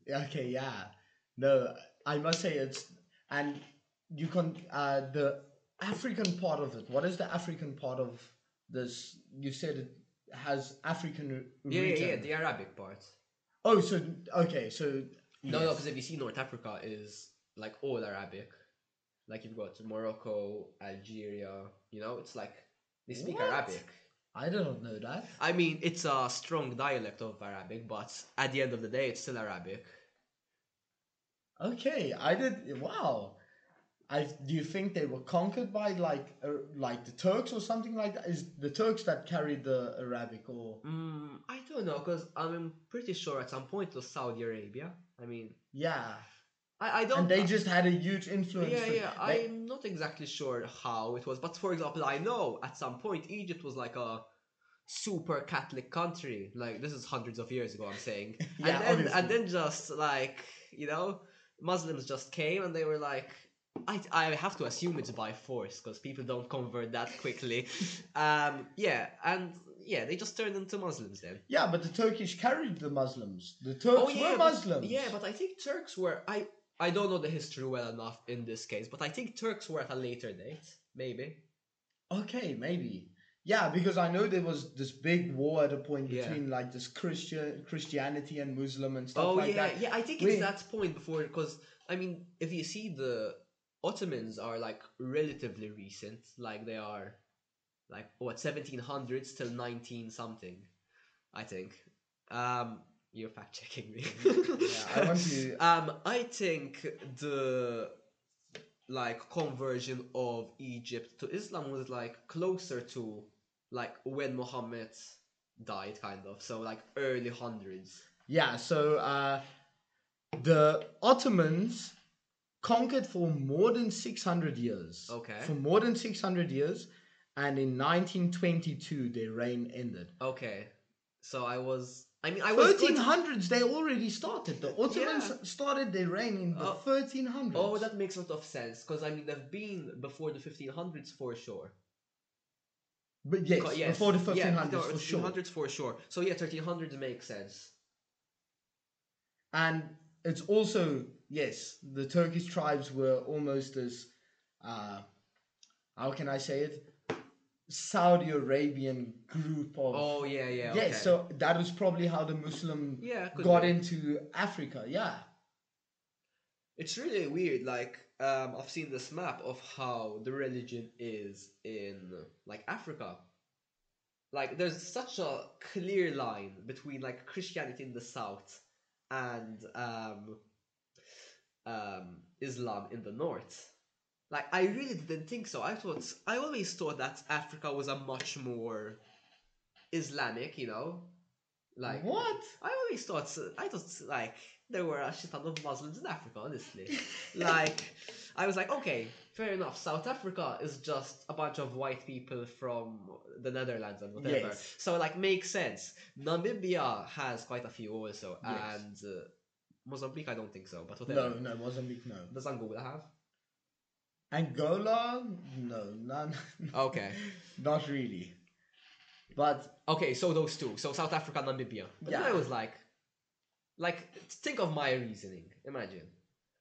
Okay, yeah. No, I must say it's and you can uh the African part of it. What is the African part of this? You said it has African Yeah, yeah, yeah, the Arabic part. Oh, so okay, so No, no, yes. because if you see North Africa is like all Arabic. Like you've got Morocco, Algeria, you know, it's like they speak What? Arabic. I don't know that. I mean, it's a strong dialect of Arabic, but at the end of the day, it's still Arabic. Okay, I did. Wow. I do you think they were conquered by like uh, like the Turks or something like that? Is the Turks that carried the Arabic or Mm, I don't know, because I'm pretty sure at some point it was Saudi Arabia. I mean, yeah? I, I don't. And they just had a huge influence. Yeah, yeah. they- I'm not exactly sure how it was, but for example, I know at some point Egypt was like a super Catholic country. Like this is hundreds of years ago. I'm saying, Yeah, and then obviously. and then just like you know, Muslims just came and they were like. I, I have to assume it's by force because people don't convert that quickly. um, yeah, and yeah, they just turned into Muslims then. Yeah, but the Turkish carried the Muslims. The Turks were Muslims. Oh, yeah, but I think Turks were I I don't know the history well enough in this case, but I think Turks were at a later date, maybe. okay, maybe. Yeah, because I know there was this big war at a point Yeah. between like this Christian Christianity and Muslim and stuff oh like yeah, that. yeah. I think Wait. it's that point before because I mean, if you see the Ottomans are like relatively recent, like they are like what seventeen hundreds till nineteen something, I think. Um, you're fact checking me. Yeah, I want to. Um, I think the like conversion of Egypt to Islam was like closer to like when Muhammad died, kind of. So like early hundreds. Yeah, so uh, the Ottomans conquered for more than 600 years. Okay. For more than 600 years, and in 1922 their reign ended. Okay, so I was. I mean, I was. 1300s they already started. The Ottomans Yeah. started their reign in the Oh. 1300s. Oh, that makes a lot of sense because I mean they've been before the 1500s for sure. But yes, Co- yes, before the yeah, 1500s no, for sure. 1500s for sure. So yeah, 1300s makes sense. And it's also yes, the Turkish tribes were almost as uh, how can I say it? Saudi Arabian group of Oh yeah, yeah. Yeah, okay. So that was probably how the Muslim yeah, got be. into Africa. Yeah. It's really weird. Like, um, I've seen this map of how the religion is in like Africa. Like, there's such a clear line between like Christianity in the south and um, um, Islam in the north. Like, I really didn't think so. I thought I always thought that Africa was a much more Islamic, you know. Like, what? I always thought I thought like there were a shit ton of Muslims in Africa, honestly. like I was like, okay, fair enough. South Africa is just a bunch of white people from the Netherlands and whatever. Yes. So like makes sense. Namibia has quite a few also, Yes. and uh, Mozambique I don't think so, but whatever. No, no, Mozambique, no. Does Angola have? Angola, no, none. Okay. Not really. But Okay, so those two. So South Africa, Namibia. But then I was like, like think of my reasoning. Imagine.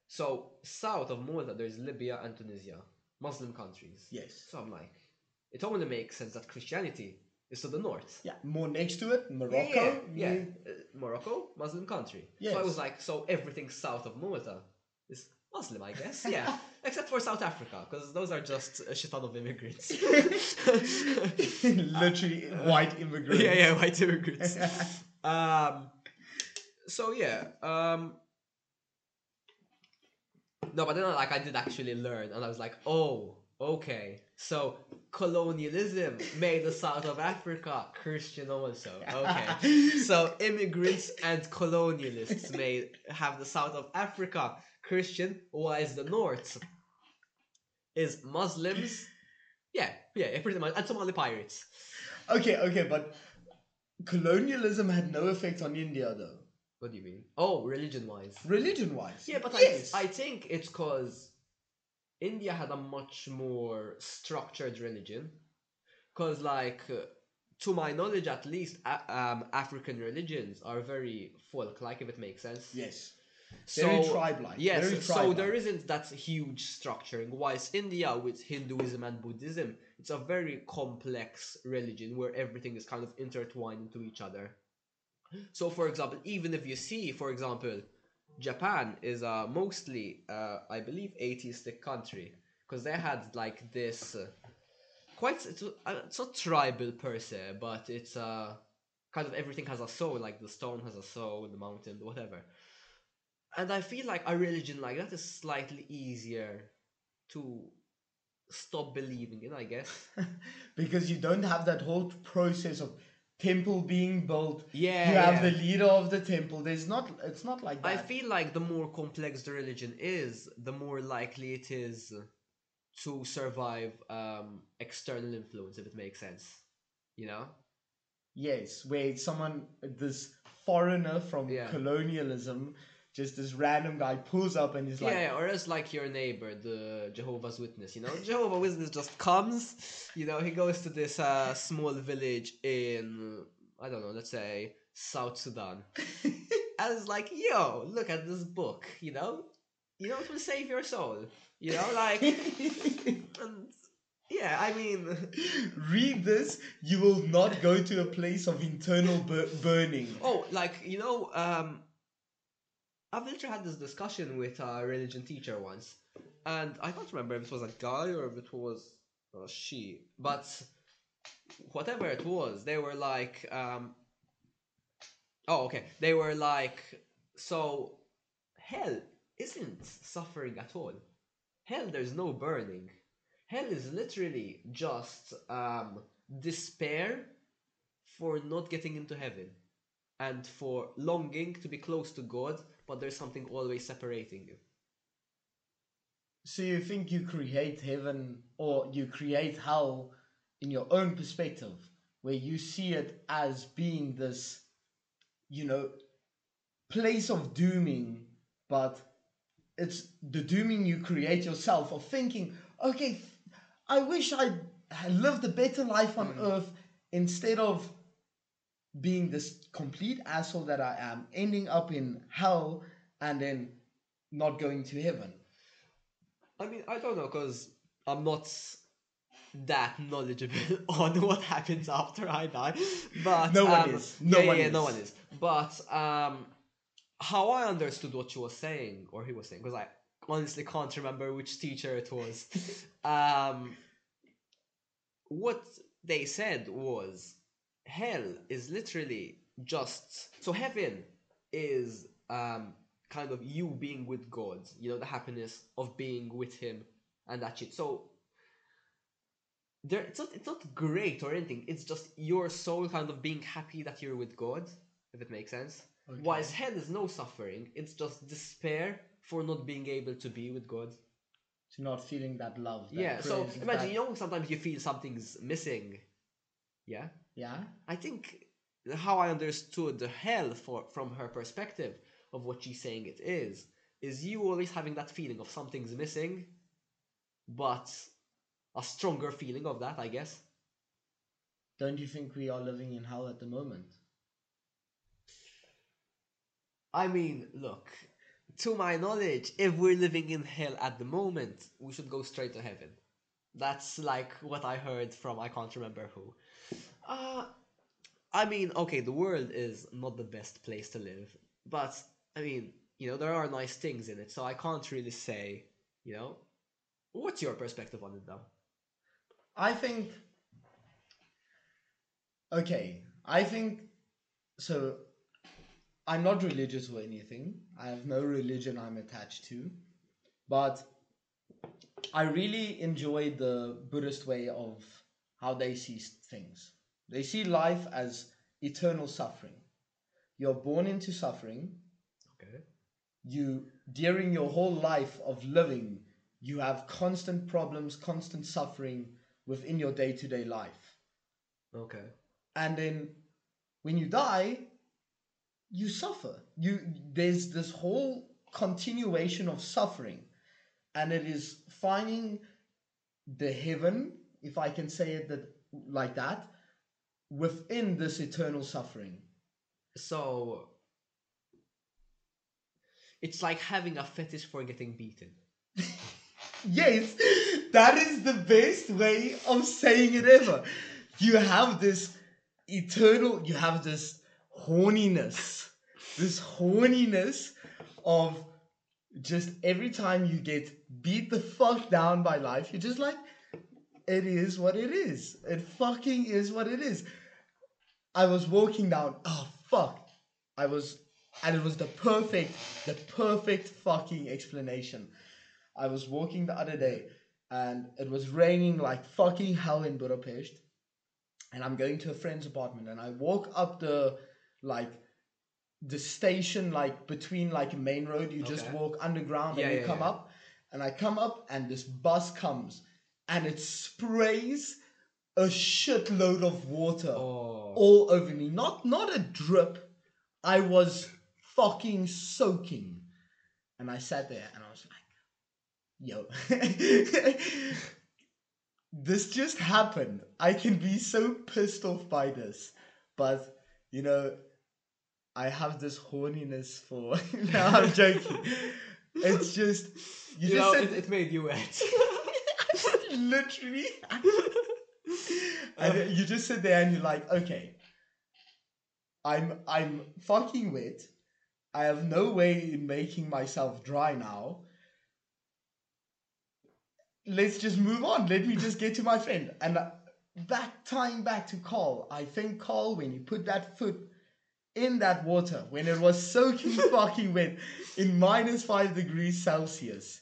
So south of Malta, there's Libya and Tunisia, Muslim countries. yes. So I'm like, it only makes sense that Christianity is to the north. Yeah, more next to it, Morocco. Yeah, yeah. you- Uh, Morocco, Muslim country. So I was like, so everything south of Malta Muslim, I guess. Yeah, except for South Africa, because those are just a shit ton of immigrants. Literally white immigrants. Yeah, yeah, white immigrants. um, so yeah, um, no, but then like I did actually learn, and I was like, oh, okay. So colonialism made the South of Africa Christian also. Okay. so immigrants and colonialists made have the South of Africa Christian, while the North is Muslims. Yeah, yeah, yeah, pretty much, and Somali pirates. Okay, okay, but colonialism had no effect on India though. What do you mean? Oh, religion wise. Religion wise. Yeah, but yes. I, I think it's cause India had a much more structured religion, because like uh, to my knowledge, at least, a- um, African religions are very folk-like, if it makes sense. Yes. So Very tribe-like, Yes, very so tribe-like. there isn't that huge structuring. Whilst India, with Hinduism and Buddhism, it's a very complex religion where everything is kind of intertwined into each other. So, for example, even if you see, for example, Japan is a mostly, uh, I believe, atheistic country because they had like this uh, quite it's, uh, it's not tribal per se, but it's uh, kind of everything has a soul. Like the stone has a soul, the mountain, whatever. And I feel like a religion like that is slightly easier to stop believing in, I guess. because you don't have that whole process of temple being built. Yeah, you have yeah. the leader of the temple. There's not. It's not like that. I feel like the more complex the religion is, the more likely it is to survive um, external influence, if it makes sense. You know? Yes, where someone, this foreigner from Yeah. colonialism, just this random guy pulls up and he's like, yeah, or else like your neighbor, the Jehovah's Witness, you know? Jehovah's Witness just comes, you know, he goes to this uh, small village in, I don't know, let's say South Sudan. and it's like, yo, look at this book, you know? You know, it will save your soul. You know, like, and yeah, I mean, read this, you will not go to a place of internal bur- burning. oh, like, you know, um, I've literally had this discussion with a religion teacher once, and I can't remember if it was a guy or if it was a she, but whatever it was, they were like, um, oh, okay, they were like, so hell isn't suffering at all. Hell, there's no burning. Hell is literally just um, despair for not getting into heaven and for longing to be close to God, but there's something always separating you. So you think you create heaven or you create hell in your own perspective, where you see it as being this, you know, place of dooming, but it's the dooming you create yourself of thinking, okay, I wish I had lived a better life on mm. earth instead of being this complete asshole that I am, ending up in hell and then not going to heaven. I mean, I don't know, because I'm not that knowledgeable on what happens after I die. But No one um, is. No yeah, one yeah, is. no one is. But um, how I understood what she was saying, or he was saying, because I honestly can't remember which teacher it was. um, what they said was hell is literally just so heaven is um kind of you being with God, you know, the happiness of being with Him and that shit. So there, it's not it's not great or anything. It's just your soul kind of being happy that you're with God, if it makes sense. Okay. Whilst hell is no suffering, it's just despair for not being able to be with God. to not feeling that love. That yeah. So imagine that- you know sometimes you feel something's missing. Yeah. Yeah. I think how I understood the hell for from her perspective of what she's saying it is is you always having that feeling of something's missing, but a stronger feeling of that, I guess. Don't you think we are living in hell at the moment? I mean, look, to my knowledge, if we're living in hell at the moment, we should go straight to heaven. That's like what I heard from I can't remember who. Uh I mean, okay, the world is not the best place to live, but I mean, you know, there are nice things in it, so I can't really say, you know. What's your perspective on it though? I think. Okay, I think. So, I'm not religious or anything. I have no religion I'm attached to. But I really enjoy the Buddhist way of how they see things. They see life as eternal suffering. You're born into suffering, Okay. you during your whole life of living you have constant problems constant suffering within your day-to-day life Okay. and then when you die you suffer you there's this whole continuation of suffering and it is finding the heaven, if I can say it that like that, within this eternal suffering. So it's like having a fetish for getting beaten. Yes, that is the best way of saying it ever. You have this eternal, you have this horniness, this horniness of just every time you get beat the fuck down by life, you're just like, it is what it is. It fucking is what it is. I was walking down, oh fuck. I was, and it was the perfect, the perfect fucking explanation. I was walking the other day and it was raining like fucking hell in Budapest. And I'm going to a friend's apartment and I walk up the like the station like between like a main road. You just walk underground Yeah, and you yeah, come yeah. up. And I come up and this bus comes and it sprays a shitload of water Oh. all over me. Not not a drip. I was fucking soaking. And I sat there and I was like, yo. this just happened. I can be so pissed off by this. But you know, I have this horniness for no, I'm joking. It's just you, You, just know, said it, it made you wet. literally. And you just sit there and you're like okay i'm i'm fucking wet. I have no way in making myself dry now. Let's just move on. Let me just get to my friend. And uh, back tying back to carl i think carl when you put that foot in that water when it was soaking fucking wet in minus five degrees celsius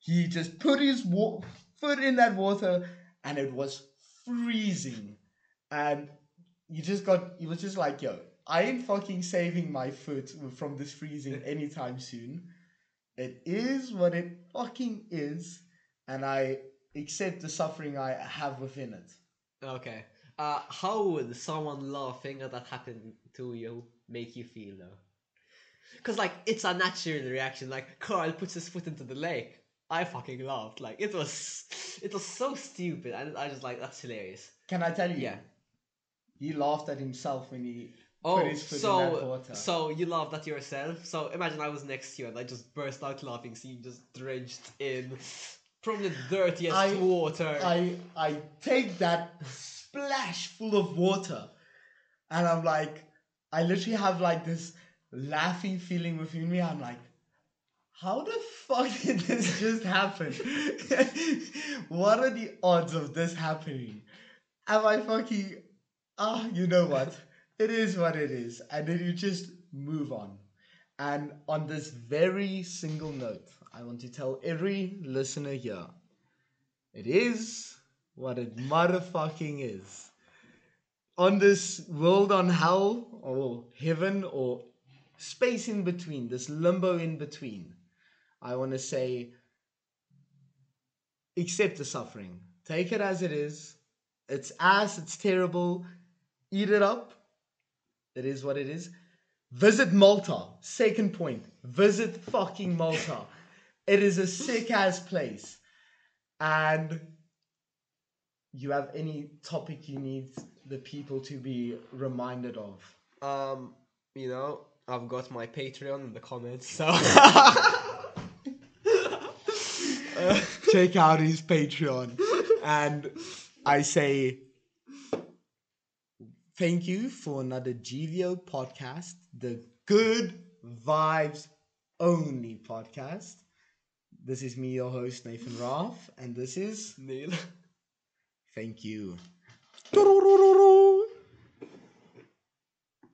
he just put his wa- foot in that water and it was freezing and you just got he was just like yo i ain't fucking saving my foot from this freezing anytime soon it is what it fucking is and i accept the suffering i have within it okay. Uh, how would someone laughing at that happen to you make you feel though? Because like it's a natural reaction. Like Carl puts his foot into the lake. I fucking laughed. Like it was, it was so stupid, and I just like that's hilarious. can i tell you Yeah. he laughed at himself when he Oh, put his foot in that so water so you laughed at yourself. So imagine I was next to you and I just burst out laughing, seeing you just drenched in probably the dirtiest I- water. I I take that splash full of water, and I'm like, I literally have like this laughing feeling within me. I'm like, how the fuck did this just happen? what are the odds of this happening? Am I fucking? Ah, you know what? It is what it is, and then you just move on. And on this very single note, I want to tell every listener here it is what it motherfucking is. On this world on hell, or heaven, or space in between, this limbo in between, I want to say accept the suffering. Take it as it is. It's ass, it's terrible. Eat it up. It is what it is. Visit Malta. Second point. Visit fucking Malta. It is a sick ass place. And you have any topic you need the people to be reminded of? um, you know, I've got my Patreon in the comments, so Check out his Patreon. And I say thank you for another GVO podcast, the Good Vibes Only podcast. This is me, your host, Nathan Raff, and this is Neal. Thank you.